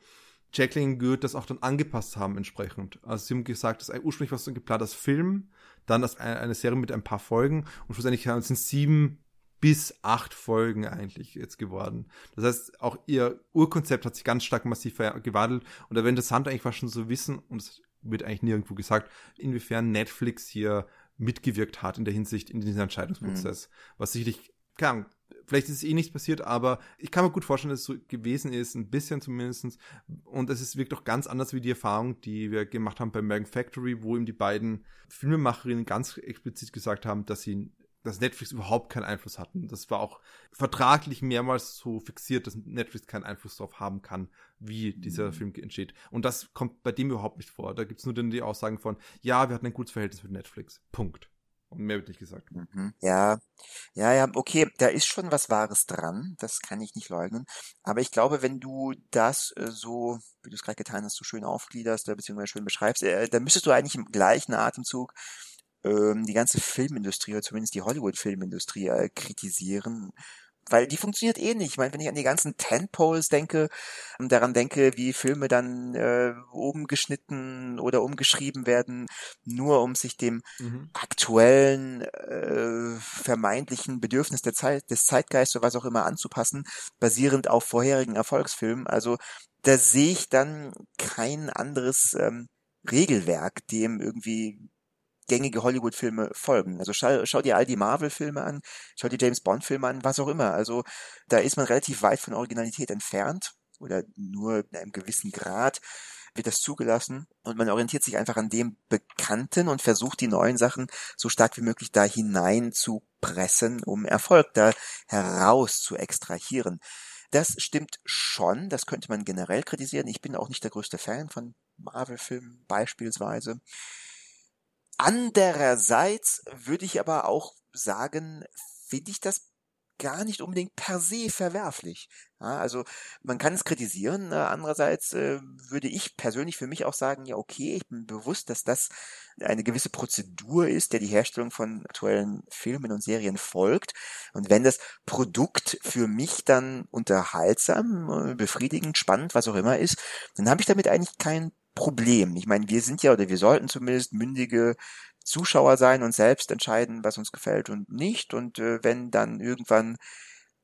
[SPEAKER 1] Jacqueline Good das auch dann angepasst haben entsprechend. Also sie haben gesagt, das ursprünglich was geplant als Film, dann als eine Serie mit ein paar Folgen und schlussendlich sind sieben bis acht Folgen eigentlich jetzt geworden. Das heißt, auch ihr Urkonzept hat sich ganz stark massiv gewandelt und da wäre interessant eigentlich fast schon zu wissen, und es wird eigentlich nirgendwo gesagt, inwiefern Netflix hier mitgewirkt hat in der Hinsicht in diesem Entscheidungsprozess. Mhm. Was sicherlich, keine Ahnung, vielleicht ist es eh nichts passiert, aber ich kann mir gut vorstellen, dass es so gewesen ist, ein bisschen zumindestens. Und es ist, wirkt auch ganz anders wie die Erfahrung, die wir gemacht haben bei American Factory, wo ihm die beiden Filmemacherinnen ganz explizit gesagt haben, dass sie dass Netflix überhaupt keinen Einfluss hatten. Das war auch vertraglich mehrmals so fixiert, dass Netflix keinen Einfluss darauf haben kann, wie dieser mhm. Film entsteht. Und das kommt bei dem überhaupt nicht vor. Da gibt's nur dann die Aussagen von, ja, wir hatten ein gutes Verhältnis mit Netflix. Punkt. Und mehr wird nicht gesagt.
[SPEAKER 2] Mhm. Ja, ja, ja, okay, da ist schon was Wahres dran, das kann ich nicht leugnen. Aber ich glaube, wenn du das äh, so, wie du es gerade getan hast, so schön aufgliederst, äh, beziehungsweise schön beschreibst, äh, dann müsstest du eigentlich im gleichen Atemzug ähm, die ganze Filmindustrie oder zumindest die Hollywood-Filmindustrie äh, kritisieren. Weil die funktioniert eh nicht. Ich meine, wenn ich an die ganzen Tentpoles denke und daran denke, wie Filme dann äh, umgeschnitten oder umgeschrieben werden, nur um sich dem mhm. aktuellen äh, vermeintlichen Bedürfnis der Zeit, des Zeitgeistes oder was auch immer anzupassen, basierend auf vorherigen Erfolgsfilmen. Also da sehe ich dann kein anderes ähm, Regelwerk, dem irgendwie gängige Hollywood-Filme folgen. Also schau, schau dir all die Marvel-Filme an, schau dir James Bond-Filme an, was auch immer. Also da ist man relativ weit von Originalität entfernt oder nur in einem gewissen Grad wird das zugelassen und man orientiert sich einfach an dem Bekannten und versucht die neuen Sachen so stark wie möglich da hinein zu pressen, um Erfolg da heraus zu extrahieren. Das stimmt schon, das könnte man generell kritisieren. Ich bin auch nicht der größte Fan von Marvel-Filmen beispielsweise. Andererseits würde ich aber auch sagen, finde ich das gar nicht unbedingt per se verwerflich. Ja, also man kann es kritisieren. Äh, andererseits äh, würde ich persönlich für mich auch sagen, ja okay, ich bin bewusst, dass das eine gewisse Prozedur ist, der die Herstellung von aktuellen Filmen und Serien folgt. Und wenn das Produkt für mich dann unterhaltsam, äh, befriedigend, spannend, was auch immer ist, dann habe ich damit eigentlich kein Problem. Ich meine, wir sind ja oder wir sollten zumindest mündige Zuschauer sein und selbst entscheiden, was uns gefällt und nicht. Und äh, wenn dann irgendwann,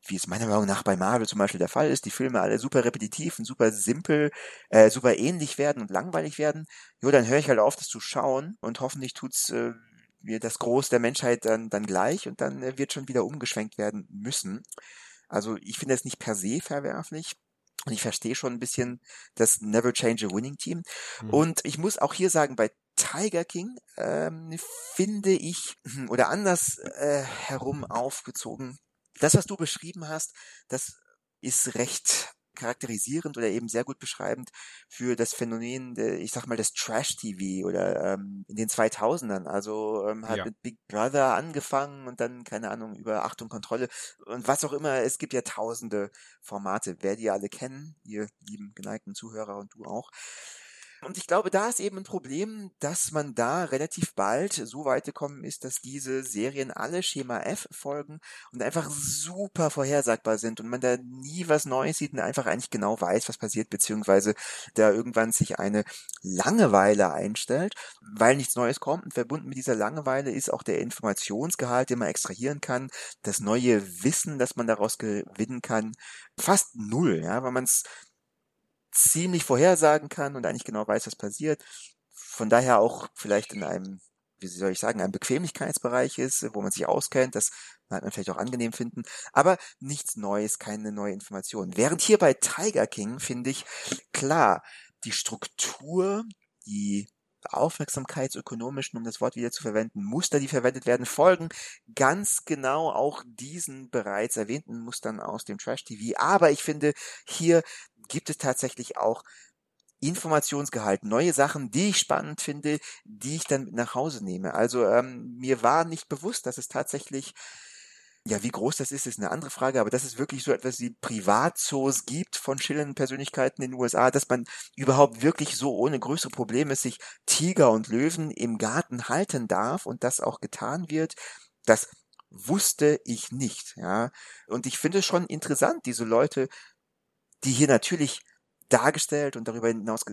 [SPEAKER 2] wie es meiner Meinung nach bei Marvel zum Beispiel der Fall ist, die Filme alle super repetitiv und super simpel, äh, super ähnlich werden und langweilig werden, jo, dann höre ich halt auf, das zu schauen und hoffentlich tut's äh, mir das Groß der Menschheit dann, dann gleich und dann äh, wird schon wieder umgeschwenkt werden müssen. Also ich finde es nicht per se verwerflich. Und ich verstehe schon ein bisschen das Never Change a Winning Team. Mhm. Und ich muss auch hier sagen, bei Tiger King ähm, finde ich, oder anders äh, herum aufgezogen, das, was du beschrieben hast, das ist recht charakterisierend oder eben sehr gut beschreibend für das Phänomen, ich sag mal, des Trash-TV oder ähm, in den 2000ern. Also ähm, hat ja. mit Big Brother angefangen und dann, keine Ahnung, über Achtung, Kontrolle und was auch immer. Es gibt ja tausende Formate. Wer die alle kennen, ihr lieben geneigten Zuhörer und du auch. Und ich glaube, da ist eben ein Problem, dass man da relativ bald so weit gekommen ist, dass diese Serien alle Schema F folgen und einfach super vorhersagbar sind und man da nie was Neues sieht und einfach eigentlich genau weiß, was passiert, beziehungsweise da irgendwann sich eine Langeweile einstellt, weil nichts Neues kommt. Und verbunden mit dieser Langeweile ist auch der Informationsgehalt, den man extrahieren kann, das neue Wissen, das man daraus gewinnen kann, fast null, ja, weil man es ziemlich vorhersagen kann und eigentlich genau weiß, was passiert. Von daher auch vielleicht in einem, wie soll ich sagen, einem Bequemlichkeitsbereich ist, wo man sich auskennt, das mag man vielleicht auch angenehm finden, aber nichts Neues, keine neue Information. Während hier bei Tiger King finde ich, klar, die Struktur, die aufmerksamkeitsökonomischen, um das Wort wieder zu verwenden, Muster, die verwendet werden, folgen ganz genau auch diesen bereits erwähnten Mustern aus dem Trash-TV. Aber ich finde, hier gibt es tatsächlich auch Informationsgehalt, neue Sachen, die ich spannend finde, die ich dann mit nach Hause nehme. Also ähm, mir war nicht bewusst, dass es tatsächlich ja, wie groß das ist, ist eine andere Frage, aber dass es wirklich so etwas wie Privatzoos gibt von schillernden Persönlichkeiten in den USA, dass man überhaupt wirklich so ohne größere Probleme sich Tiger und Löwen im Garten halten darf und das auch getan wird, das wusste ich nicht, ja. Und ich finde es schon interessant, diese Leute die hier natürlich dargestellt und darüber hinaus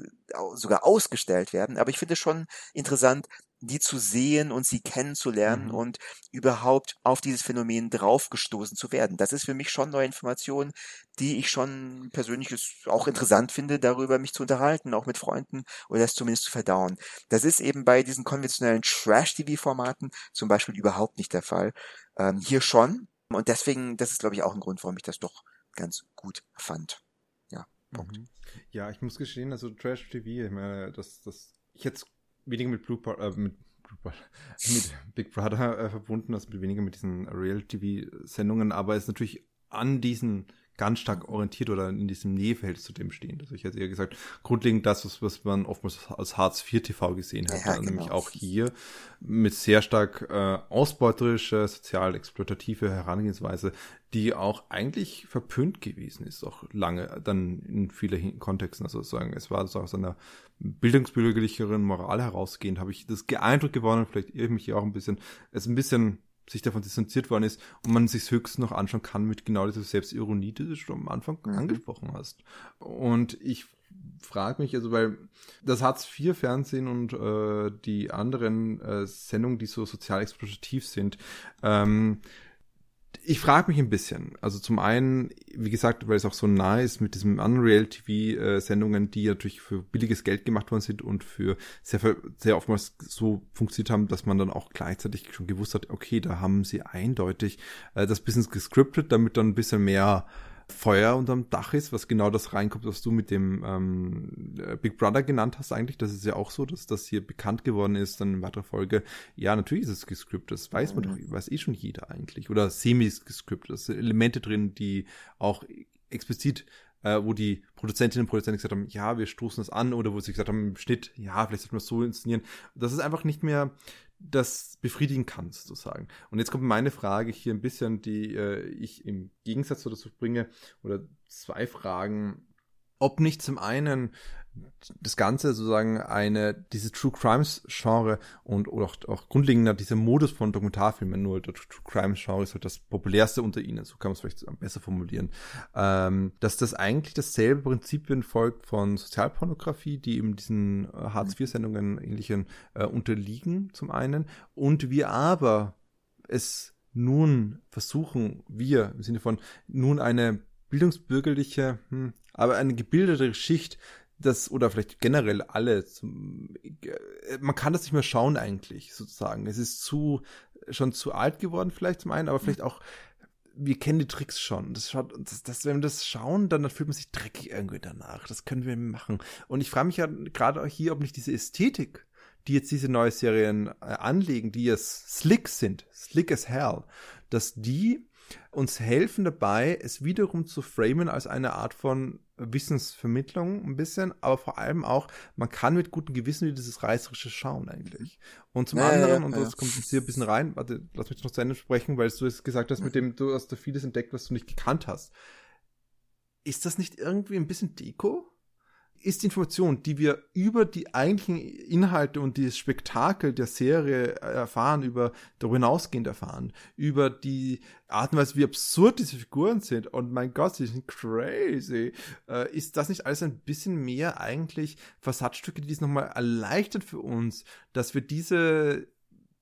[SPEAKER 2] sogar ausgestellt werden. Aber ich finde es schon interessant, die zu sehen und sie kennenzulernen mhm. und überhaupt auf dieses Phänomen draufgestoßen zu werden. Das ist für mich schon neue Information, die ich schon persönlich auch interessant finde, darüber mich zu unterhalten, auch mit Freunden oder das zumindest zu verdauen. Das ist eben bei diesen konventionellen Trash-TV-Formaten zum Beispiel überhaupt nicht der Fall. Ähm, hier schon. Und deswegen, das ist glaube ich auch ein Grund, warum ich das doch ganz gut fand. Punkt. Mhm.
[SPEAKER 1] Ja, ich muss gestehen, also Trash TV, ich meine, das, das, ich jetzt weniger mit Blue äh, mit, mit Big Brother äh, verbunden, also weniger mit diesen Real-TV-Sendungen, aber es ist natürlich an diesen ganz stark orientiert oder in diesem Nähefeld zu dem stehen. Also ich hätte eher gesagt, grundlegend das, was, was man oftmals als Hartz IV TV gesehen hat, ja, genau. nämlich auch hier mit sehr stark äh, ausbeuterischer, sozial exploitative Herangehensweise, die auch eigentlich verpönt gewesen ist, auch lange dann in vielen Kontexten. Also sagen, es war so aus einer bildungsbürgerlicheren Moral herausgehend, habe ich das Eindruck gewonnen, vielleicht irre ich mich hier auch ein bisschen, es ein bisschen sich davon distanziert worden ist und man sich höchstens noch anschauen kann mit genau dieser Selbstironie, die du schon am Anfang mhm. angesprochen hast. Und ich frage mich, also weil das Hartz-IV-Fernsehen und äh, die anderen äh, Sendungen, die so sozial exploitativ sind, ähm, ich frage mich ein bisschen. Also zum einen, wie gesagt, weil es auch so nah ist mit diesem Unreal TV-Sendungen, die natürlich für billiges Geld gemacht worden sind und für sehr, sehr oftmals so funktioniert haben, dass man dann auch gleichzeitig schon gewusst hat, okay, da haben sie eindeutig äh, das Business gescriptet, damit dann ein bisschen mehr Feuer unterm Dach ist, was genau das reinkommt, was du mit dem ähm, äh, Big Brother genannt hast eigentlich. Das ist ja auch so, dass das hier bekannt geworden ist, dann in weiterer Folge. Ja, natürlich ist es gescriptet, das weiß man doch, weiß eh schon jeder eigentlich. Oder semi-gescriptet, das sind Elemente drin, die auch explizit äh, wo die Produzentinnen und Produzenten gesagt haben, ja, wir stoßen das an, oder wo sie gesagt haben, im Schnitt, ja, vielleicht sollten wir es so inszenieren. Das ist einfach nicht mehr das befriedigen kann, sozusagen. Und jetzt kommt meine Frage hier ein bisschen, die äh, ich im Gegensatz dazu bringe, oder zwei Fragen, ob nicht zum einen das Ganze sozusagen eine, diese True Crimes Genre und oder auch, auch grundlegender dieser Modus von Dokumentarfilmen, nur der True Crimes Genre ist halt das populärste unter ihnen, so kann man es vielleicht besser formulieren, ähm, dass das eigentlich dasselbe Prinzipien folgt von Sozialpornografie, die eben diesen äh, Hartz-IV-Sendungen ähnlichen äh, unterliegen zum einen und wir aber es nun versuchen, wir im Sinne von nun eine bildungsbürgerliche, hm, aber eine gebildete Schicht das oder vielleicht generell alle zum, man kann das nicht mehr schauen eigentlich sozusagen. Es ist zu schon zu alt geworden vielleicht zum einen, aber vielleicht auch wir kennen die Tricks schon. Das schaut, das, das, wenn wir das schauen, dann, dann fühlt man sich dreckig irgendwie danach. Das können wir machen. Und ich frage mich ja gerade auch hier, ob nicht diese Ästhetik, die jetzt diese neue Serien äh, anlegen, die jetzt slick sind, slick as hell, dass die uns helfen dabei, es wiederum zu framen als eine Art von Wissensvermittlung ein bisschen, aber vor allem auch, man kann mit gutem Gewissen wieder dieses Reißerische schauen eigentlich. Und zum ja, anderen, ja, und das kommt jetzt hier ein bisschen rein, warte, lass mich noch zu Ende sprechen, weil du es gesagt hast, mit dem du hast da vieles entdeckt, was du nicht gekannt hast. Ist das nicht irgendwie ein bisschen Deko? Ist die Information, die wir über die eigentlichen Inhalte und das Spektakel der Serie erfahren, über darüber hinausgehend erfahren, über die Art und Weise, wie absurd diese Figuren sind. Und mein Gott, sie sind crazy, äh, ist das nicht alles ein bisschen mehr eigentlich Versatzstücke, die es nochmal erleichtern für uns, dass wir diese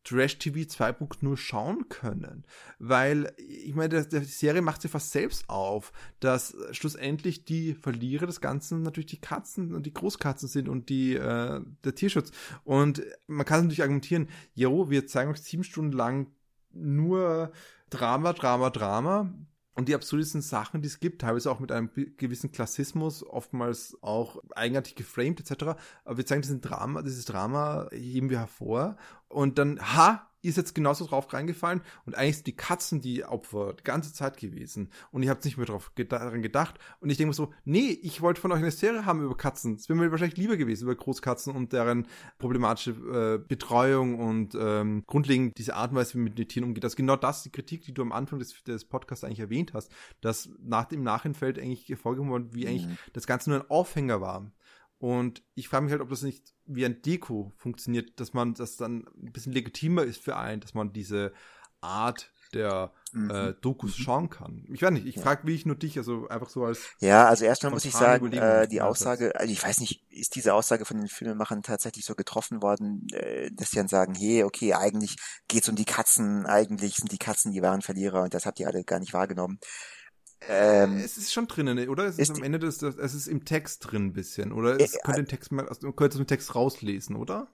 [SPEAKER 1] Trash TV 2.0 schauen können. Weil, ich meine, die Serie macht sich fast selbst auf, dass schlussendlich die Verlierer des Ganzen natürlich die Katzen und die Großkatzen sind und die, äh, der Tierschutz. Und man kann natürlich argumentieren, jo, wir zeigen euch sieben Stunden lang nur Drama, Drama, Drama und die absurdesten Sachen, die es gibt, teilweise auch mit einem gewissen Klassismus, oftmals auch eigenartig geframed etc. Aber wir zeigen diesen Drama, dieses Drama heben wir hervor und dann, ha, ist jetzt genauso drauf reingefallen und eigentlich sind die Katzen die Opfer die ganze Zeit gewesen und ich habe nicht mehr drauf daran gedacht und ich denke mir so, nee, ich wollte von euch eine Serie haben über Katzen. Es wäre mir wahrscheinlich lieber gewesen über Großkatzen und deren problematische äh, Betreuung und ähm, grundlegend diese Art und Weise, wie man mit den Tieren umgeht. Das ist genau das, die Kritik, die du am Anfang des, des Podcasts eigentlich erwähnt hast, dass nach dem Nachhinein eigentlich hervorgehoben wurde, wie eigentlich mhm. das Ganze nur ein Aufhänger war. Und ich frage mich halt, ob das nicht wie ein Deko funktioniert, dass man das dann ein bisschen legitimer ist für einen, dass man diese Art der mhm. äh, Dokus mhm. schauen kann. Ich weiß nicht, ich ja. frage wie ich nur dich, also einfach so als.
[SPEAKER 2] Ja, also erstmal muss ich sagen, äh, die Aussage, also ich weiß nicht, ist diese Aussage von den Filmemachern tatsächlich so getroffen worden, äh, dass sie dann sagen, hey, okay, eigentlich geht's um die Katzen, eigentlich sind die Katzen die wahren Verlierer und das habt ihr alle gar nicht wahrgenommen.
[SPEAKER 1] Ähm, es ist schon drinnen, oder? Es ist, ist am Ende des, es ist im Text drin ein bisschen, oder? Es äh, könnte den Text mal, könnte den Text rauslesen, oder?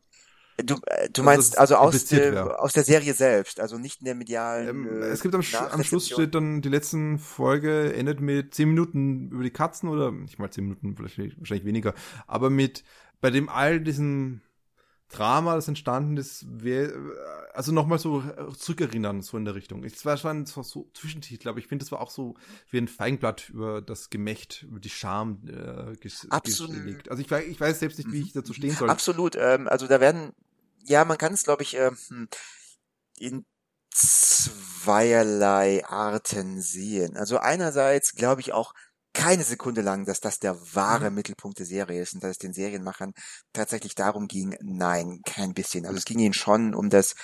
[SPEAKER 2] Du, äh, du meinst also, also aus, der, aus der Serie selbst, also nicht in der medialen.
[SPEAKER 1] Ähm, es gibt am, am Schluss steht dann die letzten Folge endet mit zehn Minuten über die Katzen oder nicht mal zehn Minuten, vielleicht wahrscheinlich weniger, aber mit bei dem all diesen Drama, das entstanden ist, wär, also nochmal so zurückerinnern, so in der Richtung. Es war schon so, so Zwischentitel, aber ich finde, das war auch so wie ein Feigenblatt über das Gemächt, über die Scham äh, ges Absolut. gelegt. Also ich, ich weiß selbst nicht, wie ich dazu stehen soll.
[SPEAKER 2] Absolut, ähm, also da werden, ja, man kann es, glaube ich, äh, in zweierlei Arten sehen. Also einerseits glaube ich auch, keine Sekunde lang, dass das der wahre mhm. Mittelpunkt der Serie ist und dass es den Serienmachern tatsächlich darum ging. Nein, kein bisschen. Also es ging ihnen schon um das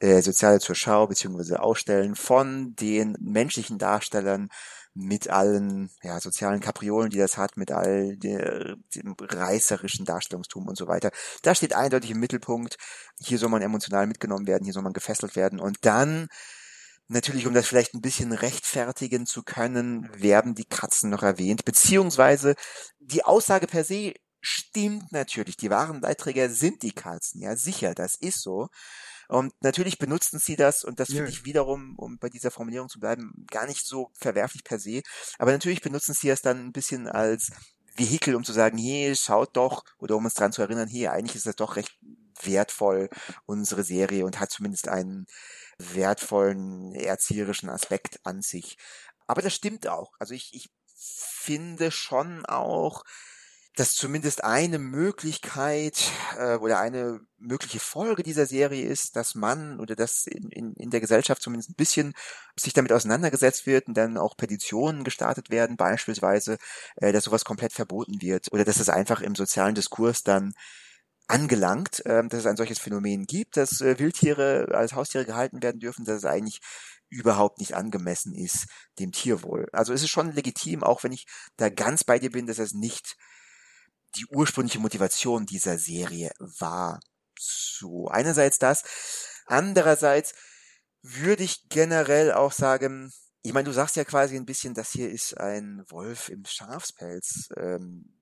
[SPEAKER 2] äh, Soziale zur Schau beziehungsweise Ausstellen von den menschlichen Darstellern mit allen ja, sozialen Kapriolen, die das hat, mit all der, dem reißerischen Darstellungstum und so weiter. Da steht eindeutig im Mittelpunkt, hier soll man emotional mitgenommen werden, hier soll man gefesselt werden und dann Natürlich, um das vielleicht ein bisschen rechtfertigen zu können, werden die Katzen noch erwähnt, beziehungsweise die Aussage per se stimmt natürlich. Die wahren Leidträger sind die Katzen, ja sicher, das ist so. Und natürlich benutzen sie das, und das finde ich wiederum, um bei dieser Formulierung zu bleiben, gar nicht so verwerflich per se. Aber natürlich benutzen sie es dann ein bisschen als Vehikel, um zu sagen, hey, schaut doch, oder um uns dran zu erinnern, hey, eigentlich ist das doch recht wertvoll, unsere Serie, und hat zumindest einen wertvollen erzieherischen Aspekt an sich. Aber das stimmt auch. Also ich, ich finde schon auch, dass zumindest eine Möglichkeit äh, oder eine mögliche Folge dieser Serie ist, dass man oder dass in, in, in der Gesellschaft zumindest ein bisschen sich damit auseinandergesetzt wird und dann auch Petitionen gestartet werden, beispielsweise, äh, dass sowas komplett verboten wird oder dass es einfach im sozialen Diskurs dann angelangt, äh, dass es ein solches Phänomen gibt, dass äh, Wildtiere als Haustiere gehalten werden dürfen, dass es eigentlich überhaupt nicht angemessen ist dem Tierwohl. Also es ist schon legitim, auch wenn ich da ganz bei dir bin, dass es nicht die ursprüngliche Motivation dieser Serie war. So, einerseits das, andererseits würde ich generell auch sagen, ich meine, du sagst ja quasi ein bisschen, das hier ist ein Wolf im Schafspelz, ähm,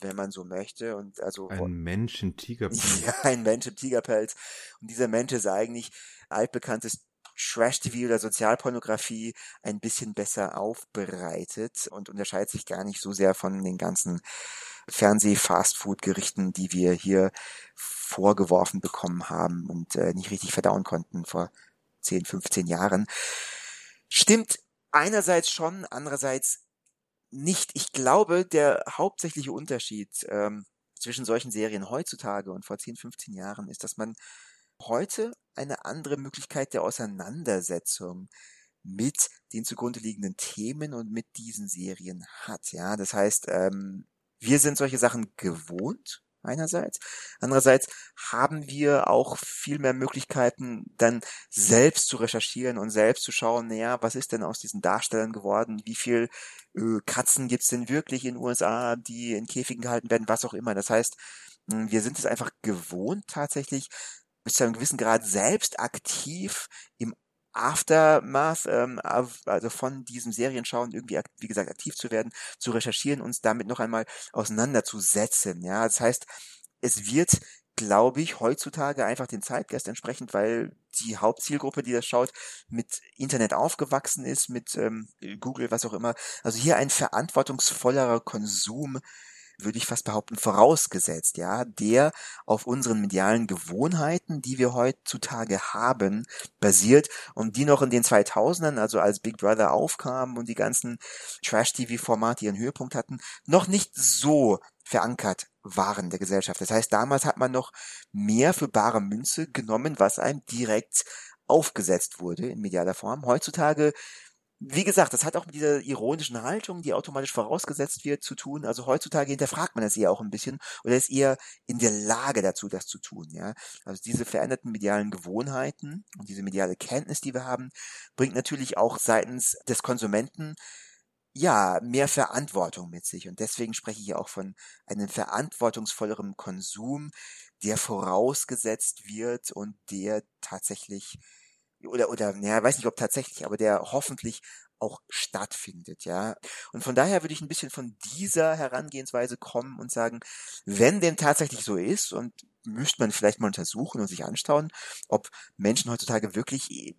[SPEAKER 2] wenn man so möchte. Und also
[SPEAKER 1] ein Mensch im Tigerpelz.
[SPEAKER 2] Ja, ein Mensch im Tigerpelz. Und dieser Mensch ist eigentlich altbekanntes Trash-TV oder Sozialpornografie ein bisschen besser aufbereitet und unterscheidet sich gar nicht so sehr von den ganzen Fernseh-Fastfood-Gerichten, die wir hier vorgeworfen bekommen haben und äh, nicht richtig verdauen konnten vor 10, 15 Jahren. Stimmt einerseits schon, andererseits nicht. Ich glaube, der hauptsächliche Unterschied ähm, zwischen solchen Serien heutzutage und vor 10, 15 Jahren ist, dass man heute eine andere Möglichkeit der Auseinandersetzung mit den zugrunde liegenden Themen und mit diesen Serien hat. Ja, das heißt, ähm, wir sind solche Sachen gewohnt einerseits. Andererseits haben wir auch viel mehr Möglichkeiten, dann selbst zu recherchieren und selbst zu schauen, naja, was ist denn aus diesen Darstellern geworden? Wie viel äh, Katzen gibt's denn wirklich in den USA, die in Käfigen gehalten werden? Was auch immer. Das heißt, hm, wir sind es einfach gewohnt, tatsächlich bis zu einem gewissen Grad selbst aktiv im Aftermath, ähm, also von diesem Serienschauen irgendwie, wie gesagt, aktiv zu werden, zu recherchieren, uns damit noch einmal auseinanderzusetzen. Ja, das heißt, es wird, glaube ich, heutzutage einfach den Zeitgeist entsprechend, weil die Hauptzielgruppe, die das schaut, mit Internet aufgewachsen ist, mit ähm, Google, was auch immer. Also hier ein verantwortungsvollerer Konsum würde ich fast behaupten, vorausgesetzt, ja, der auf unseren medialen Gewohnheiten, die wir heutzutage haben, basiert und die noch in den 2000ern, also als Big Brother aufkam und die ganzen Trash-TV-Formate ihren Höhepunkt hatten, noch nicht so verankert waren der Gesellschaft. Das heißt, damals hat man noch mehr für bare Münze genommen, was einem direkt aufgesetzt wurde in medialer Form. Heutzutage wie gesagt, das hat auch mit dieser ironischen Haltung, die automatisch vorausgesetzt wird, zu tun. Also heutzutage hinterfragt man das eher auch ein bisschen oder ist eher in der Lage dazu, das zu tun. Ja, also diese veränderten medialen Gewohnheiten und diese mediale Kenntnis, die wir haben, bringt natürlich auch seitens des Konsumenten ja, mehr Verantwortung mit sich. Und deswegen spreche ich auch von einem verantwortungsvolleren Konsum, der vorausgesetzt wird und der tatsächlich oder, oder, ja, weiß nicht, ob tatsächlich, aber der hoffentlich auch stattfindet, ja. Und von daher würde ich ein bisschen von dieser Herangehensweise kommen und sagen, wenn dem tatsächlich so ist und müsste man vielleicht mal untersuchen und sich anschauen, ob Menschen heutzutage wirklich eh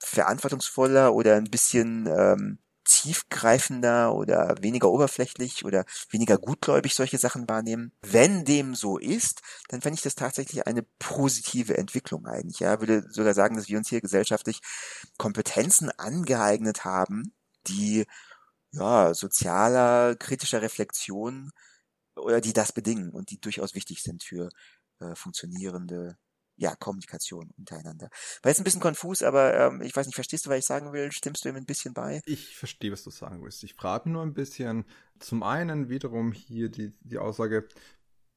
[SPEAKER 2] verantwortungsvoller oder ein bisschen ähm, tiefgreifender oder weniger oberflächlich oder weniger gutgläubig solche Sachen wahrnehmen. Wenn dem so ist, dann fände ich das tatsächlich eine positive Entwicklung eigentlich. Ja, würde sogar sagen, dass wir uns hier gesellschaftlich Kompetenzen angeeignet haben, die ja sozialer, kritischer Reflexion oder die das bedingen und die durchaus wichtig sind für äh, funktionierende ja, Kommunikation untereinander. War jetzt ein bisschen konfus, aber ähm, ich weiß nicht, verstehst du, was ich sagen will? Stimmst du ihm ein bisschen bei?
[SPEAKER 1] Ich verstehe, was du sagen willst. Ich frage nur ein bisschen, zum einen wiederum hier die, die Aussage,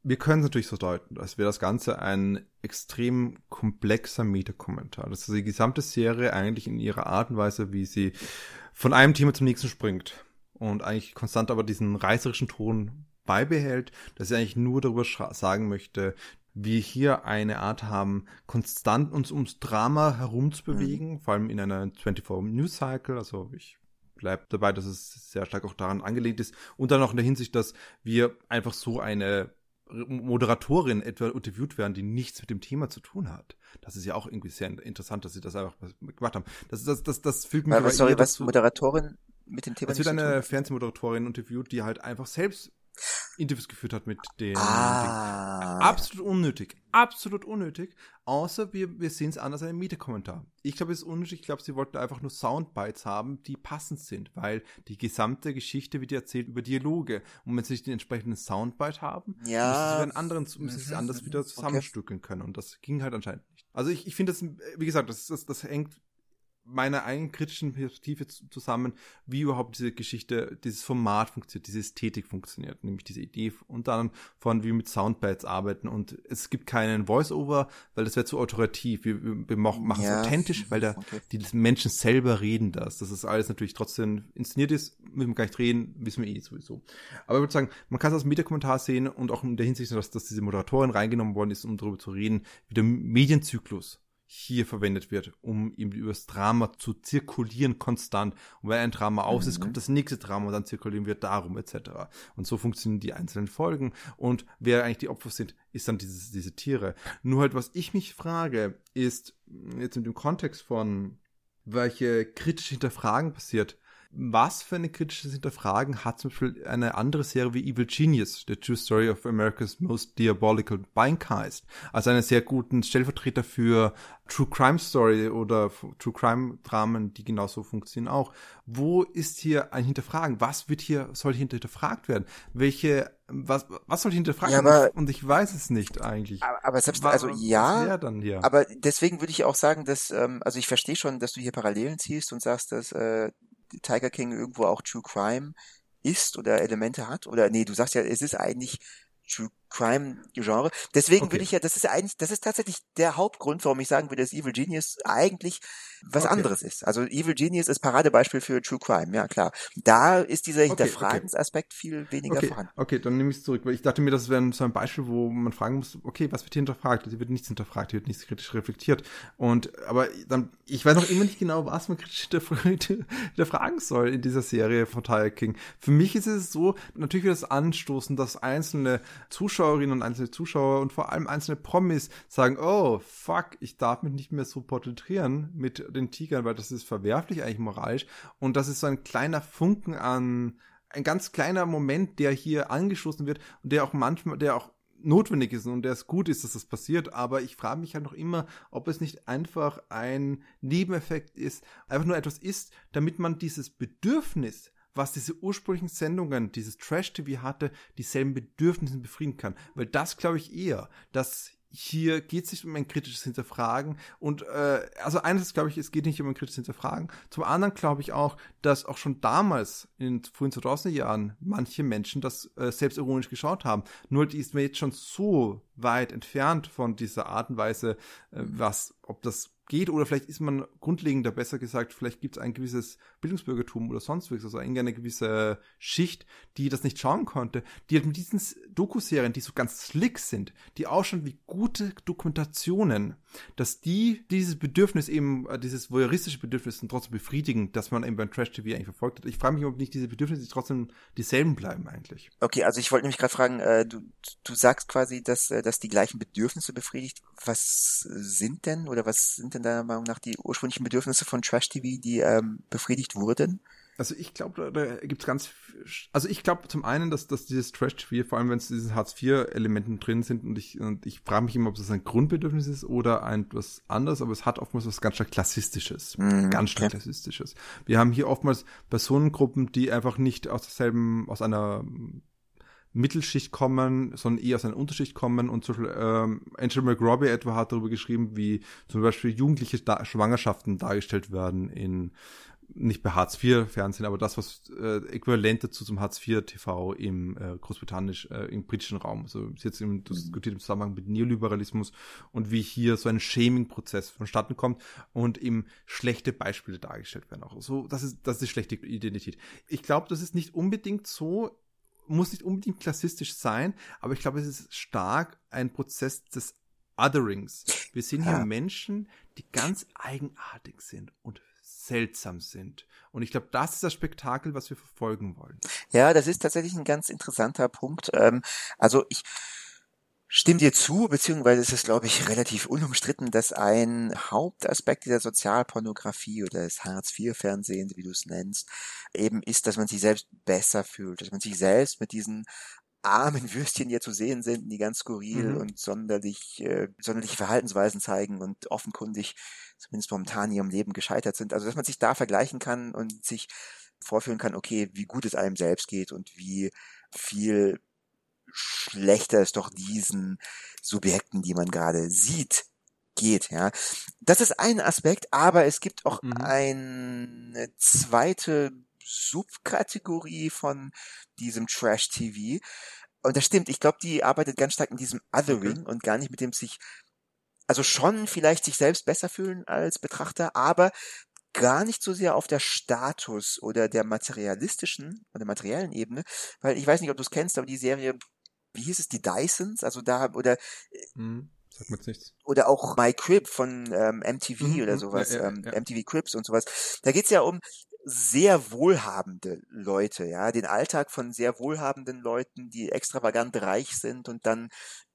[SPEAKER 1] wir können es natürlich so deuten, dass wir das Ganze ein extrem komplexer Metakommentar. Ist die gesamte Serie eigentlich in ihrer Art und Weise, wie sie von einem Thema zum nächsten springt und eigentlich konstant aber diesen reißerischen Ton beibehält, dass sie eigentlich nur darüber sagen möchte, wir hier eine Art haben, konstant uns ums Drama herumzubewegen, mhm. vor allem in einer 24 News Cycle. Also ich bleibe dabei, dass es sehr stark auch daran angelegt ist. Und dann auch in der Hinsicht, dass wir einfach so eine Moderatorin etwa interviewt werden, die nichts mit dem Thema zu tun hat. Das ist ja auch irgendwie sehr interessant, dass sie das einfach gemacht haben. Das, das, das, das fühlt mich
[SPEAKER 2] was, sorry, was Moderatorin mit dem Thema
[SPEAKER 1] Es wird eine Fernsehmoderatorin interviewt, die halt einfach selbst Interviews geführt hat mit den.
[SPEAKER 2] Ah.
[SPEAKER 1] absolut unnötig. Absolut unnötig. Außer wir, wir sehen es anders in einem Mieterkommentar. Ich glaube, es ist unnötig. Ich glaube, sie wollten einfach nur Soundbites haben, die passend sind, weil die gesamte Geschichte wird erzählt über Dialoge. Und wenn sie nicht den entsprechenden Soundbite haben,
[SPEAKER 2] Ja.
[SPEAKER 1] müssen sie anderen, müssen sie
[SPEAKER 2] Mhm,
[SPEAKER 1] anders
[SPEAKER 2] mhm,
[SPEAKER 1] wieder zusammenstückeln können. Und das ging halt anscheinend nicht. Also ich, ich finde das, wie gesagt, das, das, das hängt meiner eigenen kritischen Perspektive zu- zusammen, wie überhaupt diese Geschichte, dieses Format funktioniert, diese Ästhetik funktioniert, nämlich diese Idee und dann von wie wir mit Soundbites arbeiten und es gibt keinen Voice-Over, weil das wäre zu autoritativ. Wir, wir wir mach- machen
[SPEAKER 2] Ja.
[SPEAKER 1] es authentisch, weil der,
[SPEAKER 2] Okay.
[SPEAKER 1] die Menschen selber reden das. Das ist alles natürlich trotzdem inszeniert ist, müssen wir gar nicht reden, wissen wir eh sowieso. Aber ich würde sagen, man kann es als Mediakommentar sehen und auch in der Hinsicht, dass, dass diese Moderatorin reingenommen worden ist, um darüber zu reden, wie der Medienzyklus hier verwendet wird, um eben über das Drama zu zirkulieren konstant. Und wenn ein Drama aus ist,
[SPEAKER 2] Mhm.
[SPEAKER 1] kommt das nächste Drama und dann zirkulieren wir darum etc. Und so funktionieren die einzelnen Folgen. Und wer eigentlich die Opfer sind, ist dann dieses, diese Tiere. Nur halt, was ich mich frage, ist jetzt in dem Kontext von welche kritische Hinterfragen passiert. Was für eine kritische Hinterfragen hat zum Beispiel eine andere Serie wie Evil Genius, The True Story of America's Most Diabolical Bindcast, als einen sehr guten Stellvertreter für True Crime Story oder True Crime Dramen, die genauso funktionieren auch. Wo ist hier ein Hinterfragen? Was wird hier, soll hier hinterfragt werden? Welche, was, was soll hinterfragt
[SPEAKER 2] Ja,
[SPEAKER 1] werden?
[SPEAKER 2] aber-
[SPEAKER 1] Und ich weiß es nicht eigentlich.
[SPEAKER 2] Aber, aber selbst, also
[SPEAKER 1] was
[SPEAKER 2] ja,
[SPEAKER 1] dann hier?
[SPEAKER 2] aber deswegen würde ich auch sagen, dass, ähm, also ich verstehe schon, dass du hier Parallelen ziehst und sagst, dass äh, Tiger King irgendwo auch True Crime ist oder Elemente hat. Oder nee, du sagst ja, es ist eigentlich True Crime Genre. Deswegen
[SPEAKER 1] Okay.
[SPEAKER 2] würde ich ja, das ist ja eigentlich, das ist tatsächlich der Hauptgrund, warum ich sagen würde, dass Evil Genius eigentlich was
[SPEAKER 1] Okay.
[SPEAKER 2] anderes ist. Also Evil Genius ist Paradebeispiel für True Crime, ja klar. Da ist dieser
[SPEAKER 1] okay.
[SPEAKER 2] Hinterfragensaspekt viel weniger
[SPEAKER 1] Okay,
[SPEAKER 2] vorhanden.
[SPEAKER 1] okay, dann nehme ich es zurück, weil ich dachte mir, das wäre so ein Beispiel, wo man fragen muss, okay, was wird hier hinterfragt? Hier wird nichts hinterfragt, hier wird nichts kritisch reflektiert. Und, aber dann, ich weiß noch immer nicht genau, was man kritisch hinterfra- hinterfragen soll in dieser Serie von Tiger King. Für mich ist es so, natürlich wird es anstoßen, dass einzelne Zuschauerinnen und einzelne Zuschauer und vor allem einzelne Promis sagen, oh, fuck, ich darf mich nicht mehr so porträtieren mit den Tigern, weil das ist verwerflich eigentlich moralisch. Und das ist so ein kleiner Funken an, ein ganz kleiner Moment, der hier angestoßen wird und der auch manchmal, der auch notwendig ist und der es gut ist, dass das passiert, aber ich frage mich halt noch immer, ob es nicht einfach ein Nebeneffekt ist, einfach nur etwas ist, damit man dieses Bedürfnis, was diese ursprünglichen Sendungen, dieses Trash-TV hatte, dieselben Bedürfnisse befrieden kann. Weil das glaube ich eher, dass hier geht es nicht um ein kritisches Hinterfragen und äh, also eines glaube ich, es geht nicht um ein kritisches Hinterfragen. Zum anderen glaube ich auch, dass auch schon damals in den frühen 2000er Jahren manche Menschen das äh, selbstironisch geschaut haben. Nur die ist mir jetzt schon so weit entfernt von dieser Art und Weise, äh, was, ob das geht oder vielleicht ist man grundlegender, besser gesagt, vielleicht gibt es ein gewisses Bildungsbürgertum oder sonst was, also eine gewisse Schicht, die das nicht schauen konnte, die halt mit diesen Dokuserien, die so ganz slick sind, die ausschauen wie gute Dokumentationen, dass die dieses Bedürfnis eben, äh, dieses voyeuristische Bedürfnis trotzdem befriedigen, dass man eben beim Trash-TV eigentlich verfolgt hat. Ich frage mich, ob nicht diese Bedürfnisse trotzdem dieselben bleiben eigentlich.
[SPEAKER 2] Okay, also ich wollte nämlich gerade fragen, äh, du, du sagst quasi, dass, äh, dass die gleichen Bedürfnisse befriedigt. Was sind denn oder was sind denn deiner Meinung nach die ursprünglichen Bedürfnisse von Trash TV, die ähm, befriedigt wurden?
[SPEAKER 1] Also ich glaube, da, da gibt es ganz, also ich glaube zum einen, dass, dass dieses Trash-TV, vor allem wenn es diese Hartz-IV-Elementen drin sind und ich, und ich frage mich immer, ob das ein Grundbedürfnis ist oder ein etwas anderes, aber es hat oftmals was ganz stark Klassistisches.
[SPEAKER 2] Mhm,
[SPEAKER 1] ganz stark
[SPEAKER 2] okay.
[SPEAKER 1] Klassistisches. Wir haben hier oftmals Personengruppen, die einfach nicht aus derselben, aus einer Mittelschicht kommen, sondern eher aus einer Unterschicht kommen und zum Beispiel ähm, Angel McRobbie etwa hat darüber geschrieben, wie zum Beispiel jugendliche da Schwangerschaften dargestellt werden in nicht bei Hartz IV Fernsehen, aber das, was äh, äquivalent dazu zum Hartz IV TV im äh, großbritannisch, äh, im britischen Raum. Also ist jetzt im, diskutiert im Zusammenhang mit Neoliberalismus und wie hier so ein Shaming-Prozess vonstatten kommt und eben schlechte Beispiele dargestellt werden. Auch so, das ist, das ist schlechte Identität. Ich glaube, das ist nicht unbedingt so, muss nicht unbedingt klassistisch sein, aber ich glaube, es ist stark ein Prozess des Otherings. Wir sehen hier
[SPEAKER 2] Ja.
[SPEAKER 1] Menschen, die ganz eigenartig sind und seltsam sind. Und ich glaube, das ist das Spektakel, was wir verfolgen wollen.
[SPEAKER 2] Ja, das ist tatsächlich ein ganz interessanter Punkt. Ähm, also ich stimme dir zu, beziehungsweise es ist, glaube ich, relativ unumstritten, dass ein Hauptaspekt dieser Sozialpornografie oder des Hartz-IV-Fernsehens, wie du es nennst, eben ist, dass man sich selbst besser fühlt, dass man sich selbst mit diesen armen Würstchen hier zu sehen sind, die ganz skurril
[SPEAKER 1] Mhm.
[SPEAKER 2] und sonderlich, äh, sonderliche Verhaltensweisen zeigen und offenkundig zumindest momentan in ihrem Leben gescheitert sind. Also dass man sich da vergleichen kann und sich vorführen kann, okay, wie gut es einem selbst geht und wie viel schlechter es doch diesen Subjekten, die man gerade sieht, geht, ja. Das ist ein Aspekt, aber es gibt auch
[SPEAKER 1] Mhm.
[SPEAKER 2] eine zweite Subkategorie von diesem Trash-TV. Und das stimmt, ich glaube, die arbeitet ganz stark in diesem Othering und gar nicht mit dem sich, also schon vielleicht sich selbst besser fühlen als Betrachter, aber gar nicht so sehr auf der Status oder der materialistischen oder materiellen Ebene, weil ich weiß nicht, ob du es kennst, aber die Serie, wie hieß es, die Dysons, also da, oder
[SPEAKER 1] Mhm. Sagt mir nichts.
[SPEAKER 2] oder auch My Crib von ähm, MTV
[SPEAKER 1] Mhm,
[SPEAKER 2] oder
[SPEAKER 1] mhm,
[SPEAKER 2] sowas,
[SPEAKER 1] ja, ja,
[SPEAKER 2] ähm,
[SPEAKER 1] ja.
[SPEAKER 2] MTV Cribs und sowas. Da geht's ja um sehr wohlhabende Leute, ja, den Alltag von sehr wohlhabenden Leuten, die extravagant reich sind und dann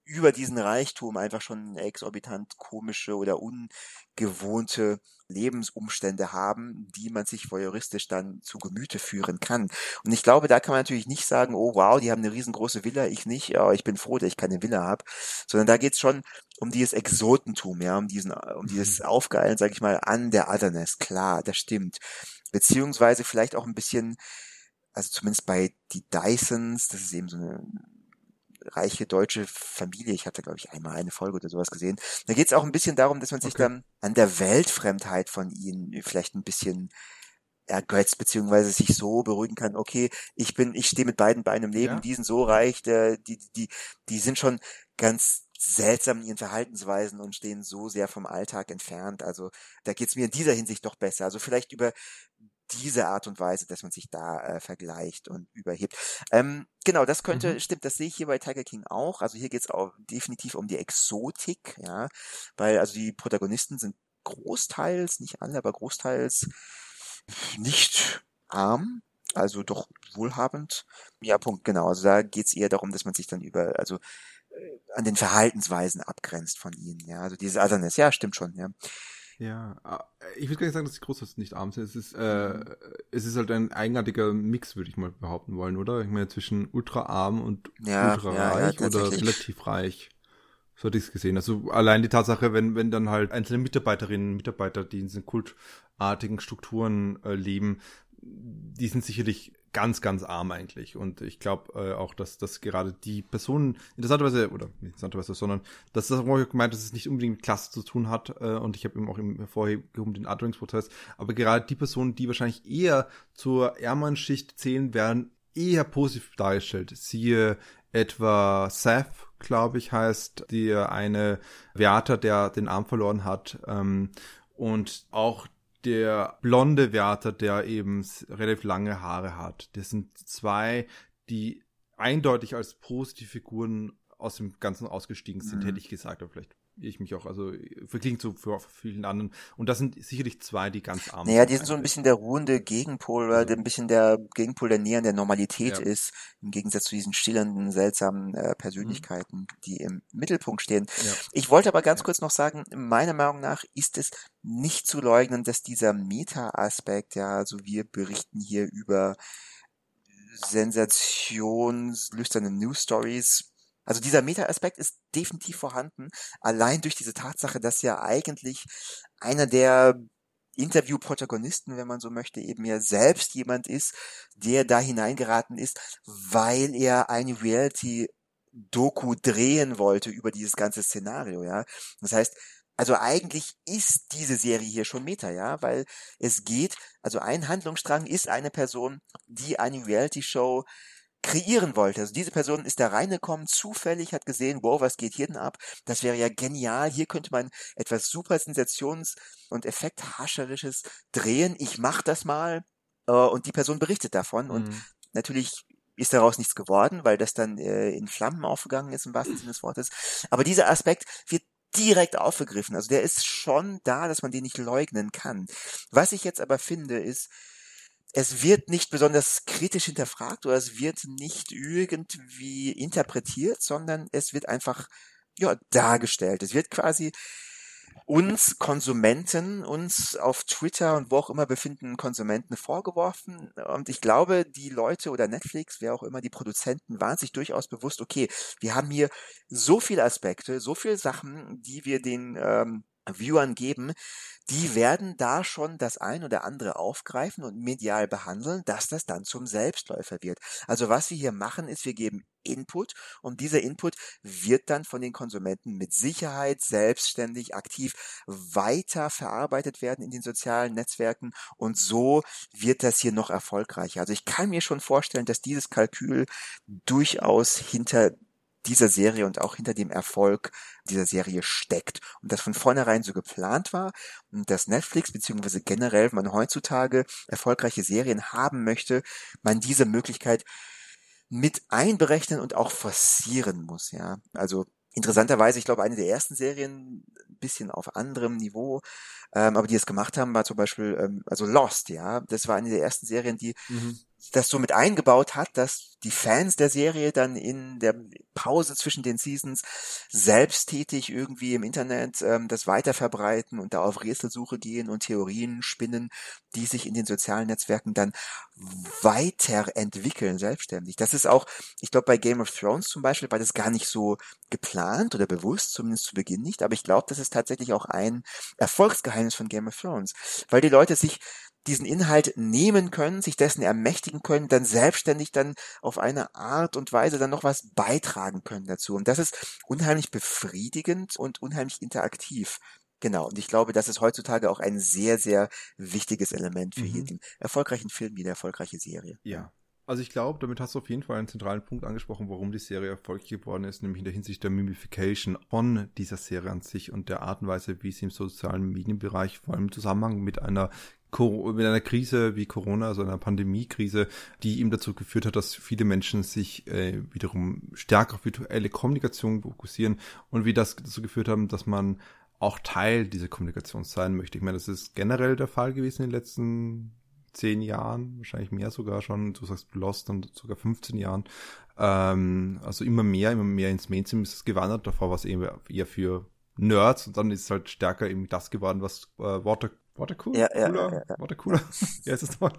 [SPEAKER 2] über diesen Reichtum einfach schon exorbitant komische oder ungewohnte Lebensumstände haben, die man sich voyeuristisch dann zu Gemüte führen kann. Und ich glaube, da kann man natürlich nicht sagen, oh wow, die haben eine riesengroße Villa, ich nicht, ja, ich bin froh, dass ich keine Villa habe, sondern da geht's schon um dieses Exotentum, ja, um diesen, um dieses Aufgeilen, sag ich mal, an der Otherness, klar, das stimmt. Beziehungsweise vielleicht auch ein bisschen, also zumindest bei die Dysons, das ist eben so eine reiche deutsche Familie. Ich hatte, glaube ich, einmal eine Folge oder sowas gesehen. Da geht es auch ein bisschen darum, dass man sich
[SPEAKER 1] Okay.
[SPEAKER 2] dann an der Weltfremdheit von ihnen vielleicht ein bisschen ergötzt, beziehungsweise sich so beruhigen kann, okay, ich bin, ich stehe mit beiden Beinen im Leben,
[SPEAKER 1] Ja.
[SPEAKER 2] die sind so reich, der, die, die, die sind schon ganz seltsam in ihren Verhaltensweisen und stehen so sehr vom Alltag entfernt. Also da geht es mir in dieser Hinsicht doch besser. Also vielleicht über diese Art und Weise, dass man sich da äh, vergleicht und überhebt. Ähm, genau, das könnte,
[SPEAKER 1] Mhm.
[SPEAKER 2] stimmt, das sehe ich hier bei Tiger King auch. Also hier geht es auch definitiv um die Exotik, ja, weil also die Protagonisten sind großteils, nicht alle, aber großteils nicht arm, also doch wohlhabend. Ja, Punkt, genau. Also da geht es eher darum, dass man sich dann über, also äh, an den Verhaltensweisen abgrenzt von ihnen, ja. Also diese Otherness, ja, stimmt schon, ja.
[SPEAKER 1] Ja, ah, ich würde gar nicht sagen, dass die Großteils nicht arm sind. Es ist, äh, es ist halt ein eigenartiger Mix, würde ich mal behaupten wollen, oder? Ich meine, zwischen ultra arm und
[SPEAKER 2] Ja,
[SPEAKER 1] ultra
[SPEAKER 2] ja, ja,
[SPEAKER 1] oder relativ reich. So hatte ich es gesehen. Also allein die Tatsache, wenn, wenn dann halt einzelne Mitarbeiterinnen und Mitarbeiter, die in diesen kultartigen Strukturen äh, leben, die sind sicherlich ganz, ganz arm eigentlich. Und ich glaube äh, auch, dass, dass gerade die Personen interessanterweise, oder nicht interessanterweise, sondern dass das auch gemeint, dass es nicht unbedingt mit Klasse zu tun hat. Äh, und ich habe eben auch im hervorgehoben den Otheringsprozess. Aber gerade die Personen, die wahrscheinlich eher zur ärmeren Schicht zählen, werden eher positiv dargestellt. Siehe etwa Seth, glaube ich, heißt der eine Wärter, der den Arm verloren hat. Ähm, und auch der blonde Wärter, der eben relativ lange Haare hat. Das sind zwei, die eindeutig als positive Figuren aus dem Ganzen ausgestiegen sind,
[SPEAKER 2] Mhm.
[SPEAKER 1] hätte ich gesagt, aber vielleicht ich mich auch, also verklingt so für vielen anderen. Und das sind sicherlich zwei, die ganz arm
[SPEAKER 2] Naja, die sind so ein bisschen der ruhende Gegenpol, oder
[SPEAKER 1] Also-
[SPEAKER 2] ein bisschen der Gegenpol, der näher an der Normalität
[SPEAKER 1] Ja.
[SPEAKER 2] ist, im Gegensatz zu diesen schillernden, seltsamen äh, Persönlichkeiten, die im Mittelpunkt stehen.
[SPEAKER 1] Ja.
[SPEAKER 2] Ich wollte aber ganz
[SPEAKER 1] Ja.
[SPEAKER 2] kurz noch sagen, meiner Meinung nach ist es nicht zu leugnen, dass dieser Meta-Aspekt, ja, also wir berichten hier über sensationslüsterne News Stories. Also dieser Meta-Aspekt ist definitiv vorhanden, allein durch diese Tatsache, dass ja eigentlich einer der Interview-Protagonisten, wenn man so möchte, eben ja selbst jemand ist, der da hineingeraten ist, weil er eine Reality-Doku drehen wollte über dieses ganze Szenario, ja. Das heißt, also eigentlich ist diese Serie hier schon Meta, ja, weil es geht, also ein Handlungsstrang ist eine Person, die eine Reality-Show kreieren wollte. Also diese Person ist da reingekommen, zufällig hat gesehen, wow, was geht hier denn ab? Das wäre ja genial. Hier könnte man etwas super Sensations- und Effekthascherisches drehen. Ich mach das mal. Äh, Und die Person berichtet davon. Und
[SPEAKER 1] Mhm.
[SPEAKER 2] natürlich ist daraus nichts geworden, weil das dann äh, in Flammen aufgegangen ist, im wahrsten Sinne des Wortes. Aber dieser Aspekt wird direkt aufgegriffen. Also der ist schon da, dass man den nicht leugnen kann. Was ich jetzt aber finde, ist, es wird nicht besonders kritisch hinterfragt oder es wird nicht irgendwie interpretiert, sondern es wird einfach ja dargestellt. Es wird quasi uns Konsumenten, uns auf Twitter und wo auch immer befindenden Konsumenten vorgeworfen. Und ich glaube, die Leute oder Netflix, wer auch immer, die Produzenten, waren sich durchaus bewusst, okay, wir haben hier so viele Aspekte, so viele Sachen, die wir den ähm, Viewern geben, die werden da schon das ein oder andere aufgreifen und medial behandeln, dass das dann zum Selbstläufer wird. Also was wir hier machen, ist, wir geben Input und dieser Input wird dann von den Konsumenten mit Sicherheit selbstständig aktiv weiter verarbeitet werden in den sozialen Netzwerken und so wird das hier noch erfolgreicher. Also ich kann mir schon vorstellen, dass dieses Kalkül durchaus hinter dieser Serie und auch hinter dem Erfolg dieser Serie steckt und das von vornherein so geplant war und dass Netflix beziehungsweise generell, wenn man heutzutage erfolgreiche Serien haben möchte, man diese Möglichkeit mit einberechnen und auch forcieren muss, ja. Also interessanterweise, ich glaube, eine der ersten Serien, ein bisschen auf anderem Niveau, ähm, aber die es gemacht haben, war zum Beispiel, ähm, also Lost, ja. Das war eine der ersten Serien, die mhm das so mit eingebaut hat, dass die Fans der Serie dann in der Pause zwischen den Seasons selbsttätig irgendwie im Internet ähm, das weiterverbreiten und da auf Rätselsuche gehen und Theorien spinnen, die sich in den sozialen Netzwerken dann weiterentwickeln, selbstständig. Das ist auch, ich glaube, bei Game of Thrones zum Beispiel war das gar nicht so geplant oder bewusst, zumindest zu Beginn nicht, aber ich glaube, das ist tatsächlich auch ein Erfolgsgeheimnis von Game of Thrones, weil die Leute sich diesen Inhalt nehmen können, sich dessen ermächtigen können, dann selbstständig dann auf eine Art und Weise dann noch was beitragen können dazu. Und das ist unheimlich befriedigend und unheimlich interaktiv. Genau, und ich glaube, das ist heutzutage auch ein sehr, sehr wichtiges Element für mhm. jeden erfolgreichen Film wie eine erfolgreiche Serie.
[SPEAKER 1] Ja. Also ich glaube, damit hast du auf jeden Fall einen zentralen Punkt angesprochen, warum die Serie erfolgreich geworden ist, nämlich in der Hinsicht der Mimification von dieser Serie an sich und der Art und Weise, wie sie im sozialen Medienbereich, vor allem im Zusammenhang mit einer mit einer Krise wie Corona, also einer Pandemiekrise, die ihm dazu geführt hat, dass viele Menschen sich äh, wiederum stärker auf virtuelle Kommunikation fokussieren und wie das dazu geführt haben, dass man auch Teil dieser Kommunikation sein möchte. Ich meine, das ist generell der Fall gewesen in den letzten zehn Jahren, wahrscheinlich mehr sogar schon, du sagst Lost und sogar 15 Jahren. Ähm, also immer mehr, immer mehr ins Mainstream ist es gewandert. Davor war es eher, eher für Nerds und dann ist es halt stärker eben das geworden, was äh, Water Watercooler? Ja, ja, ja, ja. Watercooler? ja, ist es nochmal?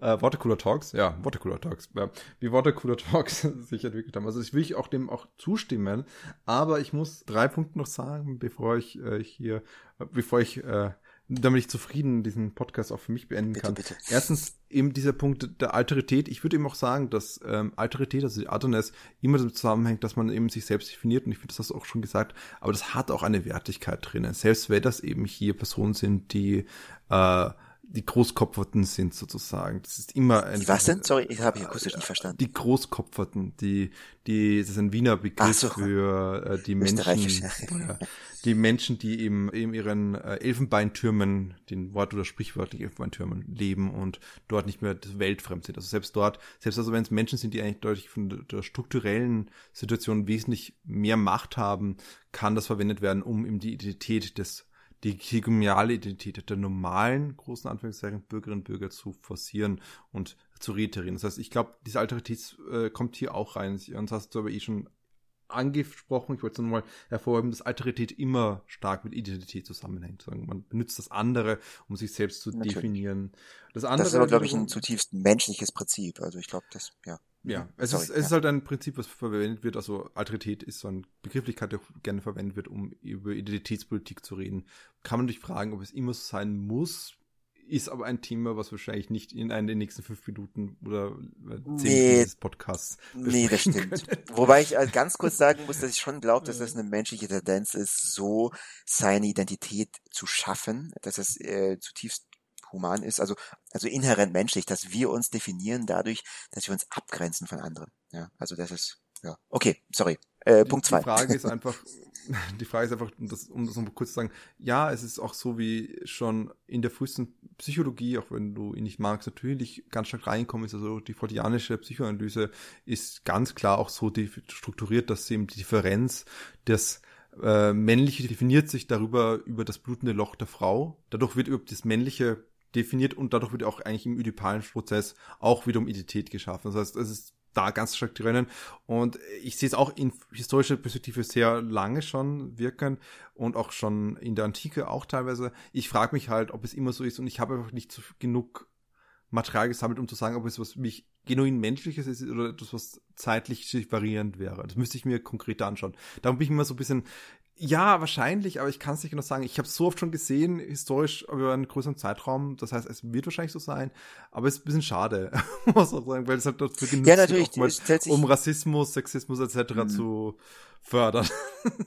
[SPEAKER 1] Äh, Watercooler Talks? Ja, Watercooler Talks. Ja, wie Watercooler Talks sich entwickelt haben. Also ich will ich auch dem auch zustimmen, aber ich muss drei Punkte noch sagen, bevor ich äh, hier, bevor ich äh, damit ich zufrieden diesen Podcast auch für mich beenden bitte, kann. Bitte. Erstens eben dieser Punkt der Alterität. Ich würde eben auch sagen, dass ähm, Alterität, also die Alterness, immer damit zusammenhängt, dass man eben sich selbst definiert. Und ich finde, das hast du auch schon gesagt. Aber das hat auch eine Wertigkeit drinnen. Selbst wenn das eben hier Personen sind, die äh, die Großkopferten sind sozusagen. Das ist immer
[SPEAKER 2] ein. Die was denn? Sorry, ich habe akustisch nicht verstanden.
[SPEAKER 1] Die Großkopferten, die, die, das ist ein Wiener Begriff so. für äh, die Menschen, ja, die Menschen, die eben in ihren äh, Elfenbeintürmen, den Wort oder sprichwörtlich Elfenbeintürmen leben und dort nicht mehr weltfremd sind. Also selbst dort, selbst also wenn es Menschen sind, die eigentlich deutlich von der strukturellen Situation wesentlich mehr Macht haben, kann das verwendet werden, um eben die Identität des die hegemoniale Identität der normalen, großen Anführungszeichen, Bürgerinnen und Bürger zu forcieren und zu reiterieren. Das heißt, ich glaube, diese Alterität äh, kommt hier auch rein. Und das hast du aber eh schon angesprochen. Ich wollte es nochmal hervorheben, dass Alterität immer stark mit Identität zusammenhängt. Man benutzt das andere, um sich selbst zu Natürlich. definieren.
[SPEAKER 2] Das, andere, das ist aber, glaube ich, ein zutiefst menschliches Prinzip. Also ich glaube, das, ja.
[SPEAKER 1] Ja, es, Sorry, ist, es ja. ist halt ein Prinzip, was verwendet wird. Also Alterität ist so eine Begrifflichkeit, die auch gerne verwendet wird, um über Identitätspolitik zu reden. Kann man sich fragen, ob es immer so sein muss. Ist aber ein Thema, was wahrscheinlich nicht in einen der nächsten fünf Minuten oder zehn nee, dieses Podcasts
[SPEAKER 2] Nee, das stimmt. Können. Wobei ich äh, ganz kurz sagen muss, dass ich schon glaube, dass das eine menschliche Tendenz ist, so seine Identität zu schaffen, dass es äh, zutiefst human ist, also, also inhärent menschlich, dass wir uns definieren dadurch, dass wir uns abgrenzen von anderen. Ja, also das ist, ja. Okay, sorry. Äh, Punkt zwei.
[SPEAKER 1] Die Frage ist einfach, die Frage ist einfach, um das, um das noch kurz zu sagen, ja, es ist auch so wie schon in der frühesten Psychologie, auch wenn du ihn nicht magst, natürlich ganz stark reinkommen ist, also die fortianische Psychoanalyse ist ganz klar auch so strukturiert, dass eben die Differenz des äh, Männliche definiert sich darüber über das blutende Loch der Frau. Dadurch wird über das Männliche definiert und dadurch wird auch eigentlich im ödipalen Prozess auch wiederum Identität geschaffen. Das heißt, es ist da ganz stark drinnen. Und ich sehe es auch in historischer Perspektive sehr lange schon wirken und auch schon in der Antike auch teilweise. Ich frage mich halt, ob es immer so ist und ich habe einfach nicht so genug Material gesammelt, um zu sagen, ob es was mich genuin menschliches ist oder etwas, was zeitlich variierend wäre. Das müsste ich mir konkret anschauen. Darum bin ich immer so ein bisschen ja, wahrscheinlich, aber ich kann es nicht genau sagen. Ich habe so oft schon gesehen, historisch über einen größeren Zeitraum. Das heißt, es wird wahrscheinlich so sein, aber es ist ein bisschen schade, muss auch sagen, weil es halt dafür genutzt
[SPEAKER 2] ja, natürlich,
[SPEAKER 1] wird, um Rassismus, Sexismus etc. Mhm. zu fördern.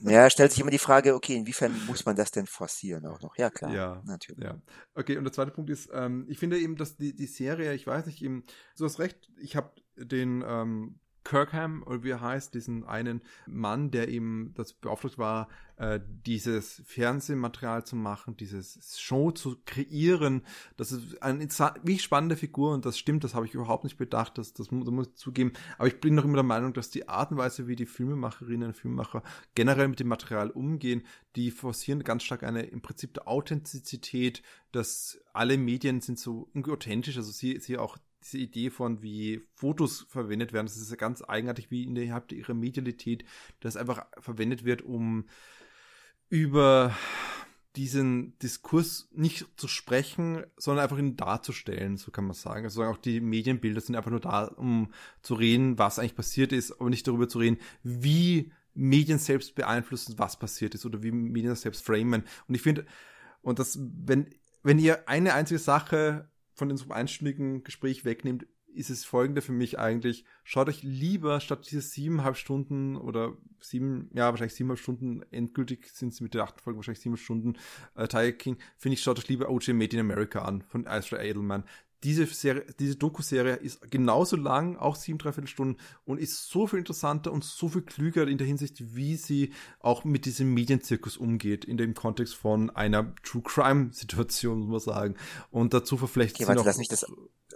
[SPEAKER 2] Ja, stellt sich immer die Frage, okay, inwiefern muss man das denn forcieren auch noch? Ja, klar.
[SPEAKER 1] Ja, natürlich. Ja. Okay, und der zweite Punkt ist, ähm, ich finde eben, dass die, die Serie, ich weiß nicht, eben, du hast recht, ich habe den ähm, Kirkham, oder wie er heißt, diesen einen Mann, der ihm das beauftragt war, äh, dieses Fernsehmaterial zu machen, dieses Show zu kreieren. Das ist eine wie spannende Figur und das stimmt, das habe ich überhaupt nicht bedacht, das, das, das muss ich zugeben. Aber ich bin noch immer der Meinung, dass die Art und Weise, wie die Filmemacherinnen und Filmemacher generell mit dem Material umgehen, die forcieren ganz stark eine im Prinzip der Authentizität, dass alle Medien sind so authentisch, also sie, sie auch diese Idee von, wie Fotos verwendet werden, das ist ja ganz eigenartig, wie innerhalb ihrer Medialität das einfach verwendet wird, um über diesen Diskurs nicht zu sprechen, sondern einfach ihn darzustellen, so kann man sagen. Also auch die Medienbilder sind einfach nur da, um zu reden, was eigentlich passiert ist, aber nicht darüber zu reden, wie Medien selbst beeinflussen, was passiert ist oder wie Medien selbst framen. Und ich finde, und das, wenn, wenn ihr eine einzige Sache von unserem einstündigen Gespräch wegnimmt, ist es folgende für mich eigentlich. Schaut euch lieber statt diese siebeneinhalb Stunden oder sieben, ja, wahrscheinlich siebeneinhalb Stunden, endgültig sind es mit der achten Folge wahrscheinlich sieben Stunden, äh, Tiger King, finde ich, schaut euch lieber OJ Made in America an von Ezra Edelman diese Serie, diese Doku-Serie ist genauso lang, auch sieben, dreiviertel Stunden und ist so viel interessanter und so viel klüger in der Hinsicht, wie sie auch mit diesem Medienzirkus umgeht, in dem Kontext von einer True Crime-Situation, muss man sagen. Und dazu verflechtet
[SPEAKER 2] okay, sie noch das,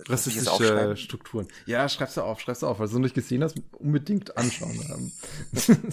[SPEAKER 1] rassistische Strukturen. Ja, schreib's du auf, schreib's du auf, weil du noch nicht gesehen hast, unbedingt anschauen.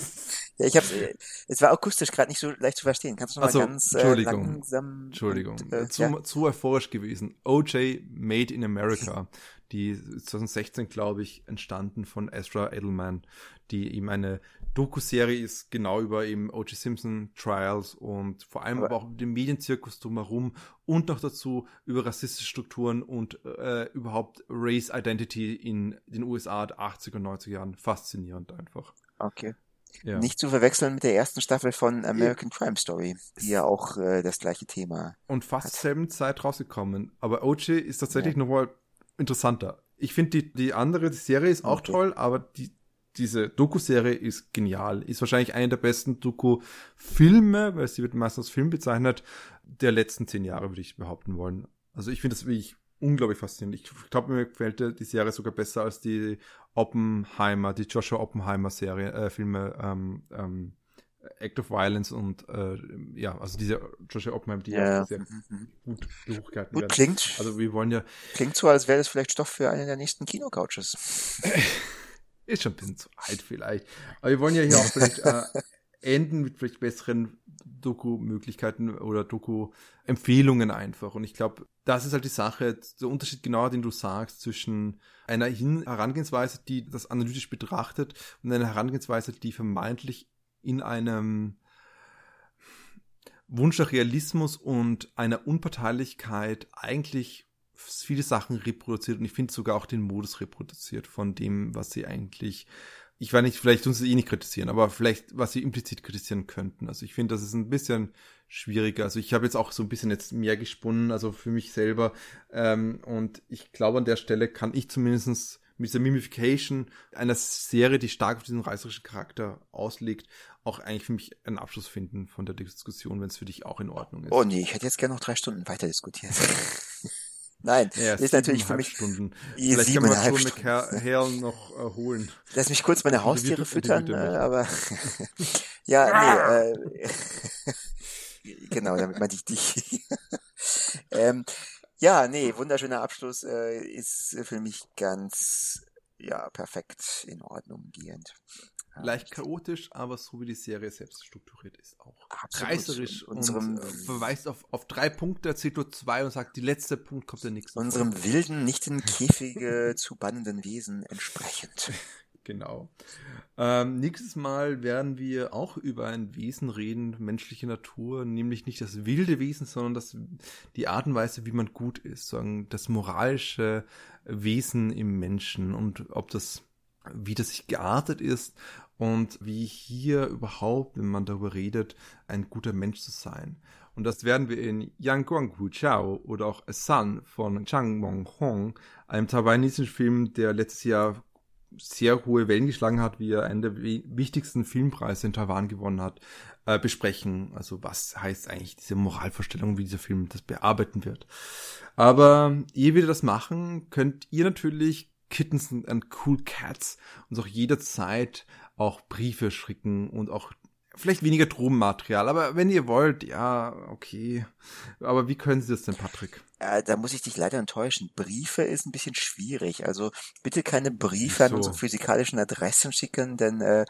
[SPEAKER 2] ja, ich hab's, äh, es war akustisch gerade nicht so leicht zu verstehen. Kannst du also, mal ganz
[SPEAKER 1] Entschuldigung,
[SPEAKER 2] äh, langsam
[SPEAKER 1] Entschuldigung, und, äh, zu, ja? zu euphorisch gewesen. OJ Made in America, die 2016, glaube ich, entstanden von Ezra Edelman, die ihm eine Doku-Serie ist genau über eben O.J. Simpson Trials und vor allem aber, aber auch den Medienzirkus drumherum und noch dazu über rassistische Strukturen und äh, überhaupt Race Identity in den USA der 80er und 90er Jahren. Faszinierend einfach.
[SPEAKER 2] Okay. Ja. Nicht zu verwechseln mit der ersten Staffel von American. Crime Story, die ja auch äh, das gleiche Thema
[SPEAKER 1] Und fast hat. selben Zeit rausgekommen. Aber OJ ist tatsächlich ja. nochmal interessanter. Ich finde die, die andere die Serie ist auch okay. toll, aber die, diese Doku-Serie ist genial. Ist wahrscheinlich eine der besten Doku-Filme, weil sie wird meistens als Film bezeichnet, der letzten zehn Jahre, würde ich behaupten wollen. Also ich finde das wirklich unglaublich faszinierend. Ich glaube, mir gefällt die Serie sogar besser als die Oppenheimer, die Joshua Oppenheimer Serie, äh, Filme, ähm, ähm, Act of Violence und äh, ja, also diese Joshua Oppenheimer, die ja, sehr mhm. gut hochgehalten
[SPEAKER 2] gut, werden. Klingt.
[SPEAKER 1] Also wir wollen ja.
[SPEAKER 2] Klingt so, als wäre das vielleicht Stoff für einen der nächsten Kinocouches.
[SPEAKER 1] Ist schon ein bisschen zu alt vielleicht. Aber wir wollen ja hier auch vielleicht äh, enden mit vielleicht besseren Doku-Möglichkeiten oder Doku-Empfehlungen einfach. Und ich glaube, das ist halt die Sache, der Unterschied genau, den du sagst, zwischen einer Herangehensweise, die das analytisch betrachtet und einer Herangehensweise, die vermeintlich in einem Wunsch nach Realismus und einer Unparteilichkeit eigentlich viele Sachen reproduziert und ich finde sogar auch den Modus reproduziert von dem, was sie eigentlich, ich weiß nicht, vielleicht tun sie eh nicht kritisieren, aber vielleicht, was sie implizit kritisieren könnten. Also ich finde, das ist ein bisschen schwieriger. Also ich habe jetzt auch so ein bisschen jetzt mehr gesponnen, also für mich selber. Ähm, und ich glaube, an der Stelle kann ich zumindestens mit dieser Mimification einer Serie, die stark auf diesen reißerischen Charakter auslegt, auch eigentlich für mich einen Abschluss finden von der Diskussion, wenn es für dich auch in Ordnung ist.
[SPEAKER 2] Oh nee, ich hätte jetzt gerne noch drei Stunden weiter diskutiert. Nein, ja, ist natürlich für mich.
[SPEAKER 1] Stunden. Vielleicht kann man schon McHale noch äh, holen.
[SPEAKER 2] Lass mich kurz meine Haustiere füttern, äh, aber ja, nee, äh, genau, damit meinte ich dich. ähm, ja, nee, wunderschöner Abschluss äh, ist für mich ganz ja perfekt in Ordnung gehend.
[SPEAKER 1] Leicht chaotisch, aber so wie die Serie selbst strukturiert ist auch.
[SPEAKER 2] Absolut.
[SPEAKER 1] Reißerisch
[SPEAKER 2] In unserem-
[SPEAKER 1] und äh, verweist auf, auf drei Punkte, erzählt nur zwei und sagt, die letzte Punkt kommt der nächste.
[SPEAKER 2] Unserem wilden, nicht in Käfige zu bannenden Wesen entsprechend.
[SPEAKER 1] Genau. Ähm, nächstes Mal werden wir auch über ein Wesen reden, menschliche Natur, nämlich nicht das wilde Wesen, sondern das, die Art und Weise, wie man gut ist, sagen, das moralische Wesen im Menschen und ob das, wie das sich geartet ist und wie hier überhaupt, wenn man darüber redet, ein guter Mensch zu sein. Und das werden wir in Yang Guanghu Chao oder auch A Sun von Chang Mong Hong, einem taiwanesischen Film, der letztes Jahr sehr hohe Wellen geschlagen hat, wie er einen der wi- wichtigsten Filmpreise in Taiwan gewonnen hat, äh, besprechen. Also was heißt eigentlich diese Moralvorstellung, wie dieser Film das bearbeiten wird. Aber ehe wir das machen, könnt ihr natürlich Kittens and Cool Cats uns auch jederzeit auch Briefe schicken und auch vielleicht weniger Drogenmaterial. Aber wenn ihr wollt, ja, okay. Aber wie können Sie das denn, Patrick?
[SPEAKER 2] Äh, da muss ich dich leider enttäuschen. Briefe ist ein bisschen schwierig. Also bitte keine Briefe an
[SPEAKER 1] Wieso?
[SPEAKER 2] unsere physikalischen Adressen schicken, denn äh,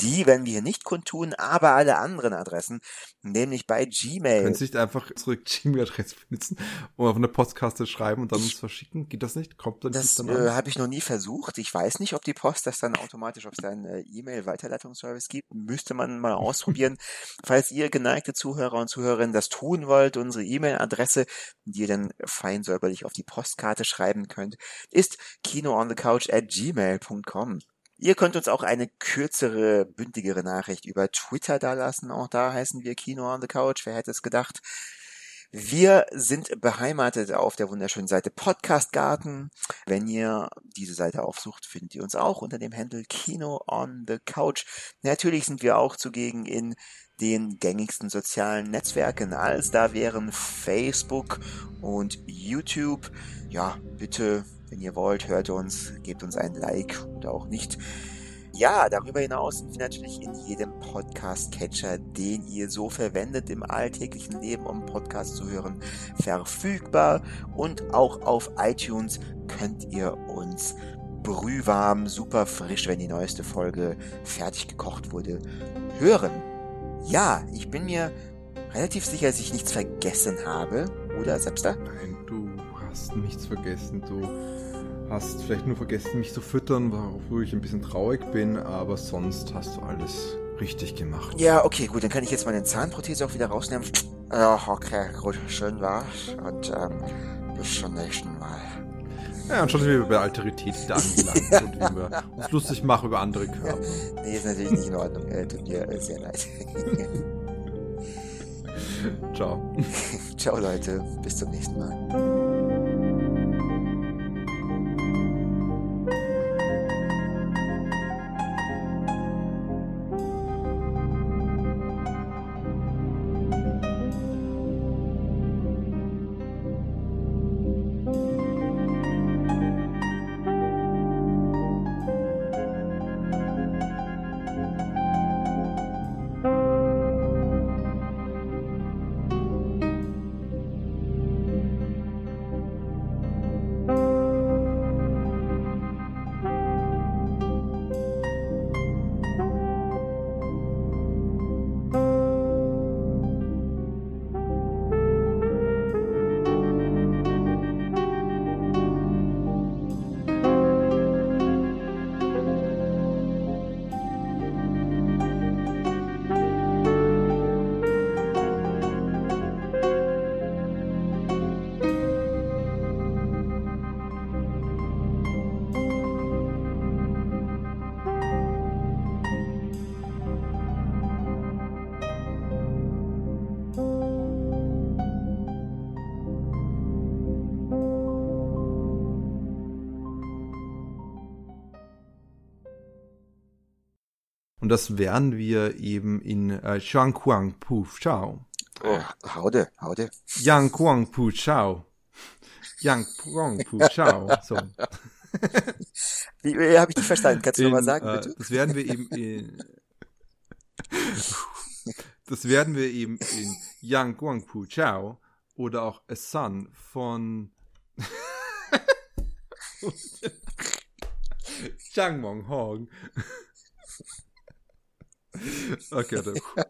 [SPEAKER 2] die werden wir hier nicht kundtun, aber alle anderen Adressen, nämlich bei Gmail.
[SPEAKER 1] Können Sie nicht einfach unsere Gmail-Adresse benutzen und auf eine Postkarte schreiben und dann uns verschicken? Geht das nicht? Kommt dann
[SPEAKER 2] Das äh, habe ich noch nie versucht. Ich weiß nicht, ob die Post das dann automatisch auf seinen äh, E-Mail-Weiterleitungsservice gibt. Müsste man mal ausprobieren. Falls ihr geneigte Zuhörer und Zuhörerinnen das tun wollt, unsere E-Mail-Adresse, die ihr dann fein säuberlich auf die Postkarte schreiben könnt, ist kinoonthecouch at gmail.com. Ihr könnt uns auch eine kürzere, bündigere Nachricht über Twitter dalassen. Auch da heißen wir Kino on the Couch. Wer hätte es gedacht? Wir sind beheimatet auf der wunderschönen Seite Podcast Garten. Wenn ihr diese Seite aufsucht, findet ihr uns auch unter dem Handle Kino on the Couch. Natürlich sind wir auch zugegen in den gängigsten sozialen Netzwerken, als da wären Facebook und YouTube. Ja, bitte, wenn ihr wollt, hört uns, gebt uns ein Like oder auch nicht. Ja, darüber hinaus sind wir natürlich in jedem Podcast-Catcher, den ihr so verwendet im alltäglichen Leben, um Podcasts zu hören, verfügbar. Und auch auf iTunes könnt ihr uns brühwarm, super frisch, wenn die neueste Folge fertig gekocht wurde, hören. Ja, ich bin mir relativ sicher, dass ich nichts vergessen habe. Oder, Selbster?
[SPEAKER 1] Nein, du hast nichts vergessen. Du hast vielleicht nur vergessen, mich zu füttern, wo ich ein bisschen traurig bin, aber sonst hast du alles richtig gemacht.
[SPEAKER 2] Ja, okay, gut, dann kann ich jetzt meine Zahnprothese auch wieder rausnehmen. Ja, okay, gut, schön war's. Und ähm, bis zum nächsten Mal.
[SPEAKER 1] Ja, und schon sind wir bei Alterität wieder angelangt und wie wir uns lustig machen über andere Körper.
[SPEAKER 2] Nee, ist natürlich nicht in Ordnung. Äh, tut mir äh, sehr leid.
[SPEAKER 1] Ciao.
[SPEAKER 2] Ciao, Leute. Bis zum nächsten Mal.
[SPEAKER 1] Das werden wir eben in äh, Shankuang Pu Chao.
[SPEAKER 2] Oh, haude, haude.
[SPEAKER 1] Yang Kuang Pu Chao. Yang Kuang Pu Chao. So.
[SPEAKER 2] Wie, wie habe ich dich verstanden? Kannst du nochmal sagen,
[SPEAKER 1] äh,
[SPEAKER 2] bitte?
[SPEAKER 1] Das werden wir eben in, das werden wir eben in Yang Guangpu Chao oder auch A Sun von Chang Mong Hong. Okay, dann.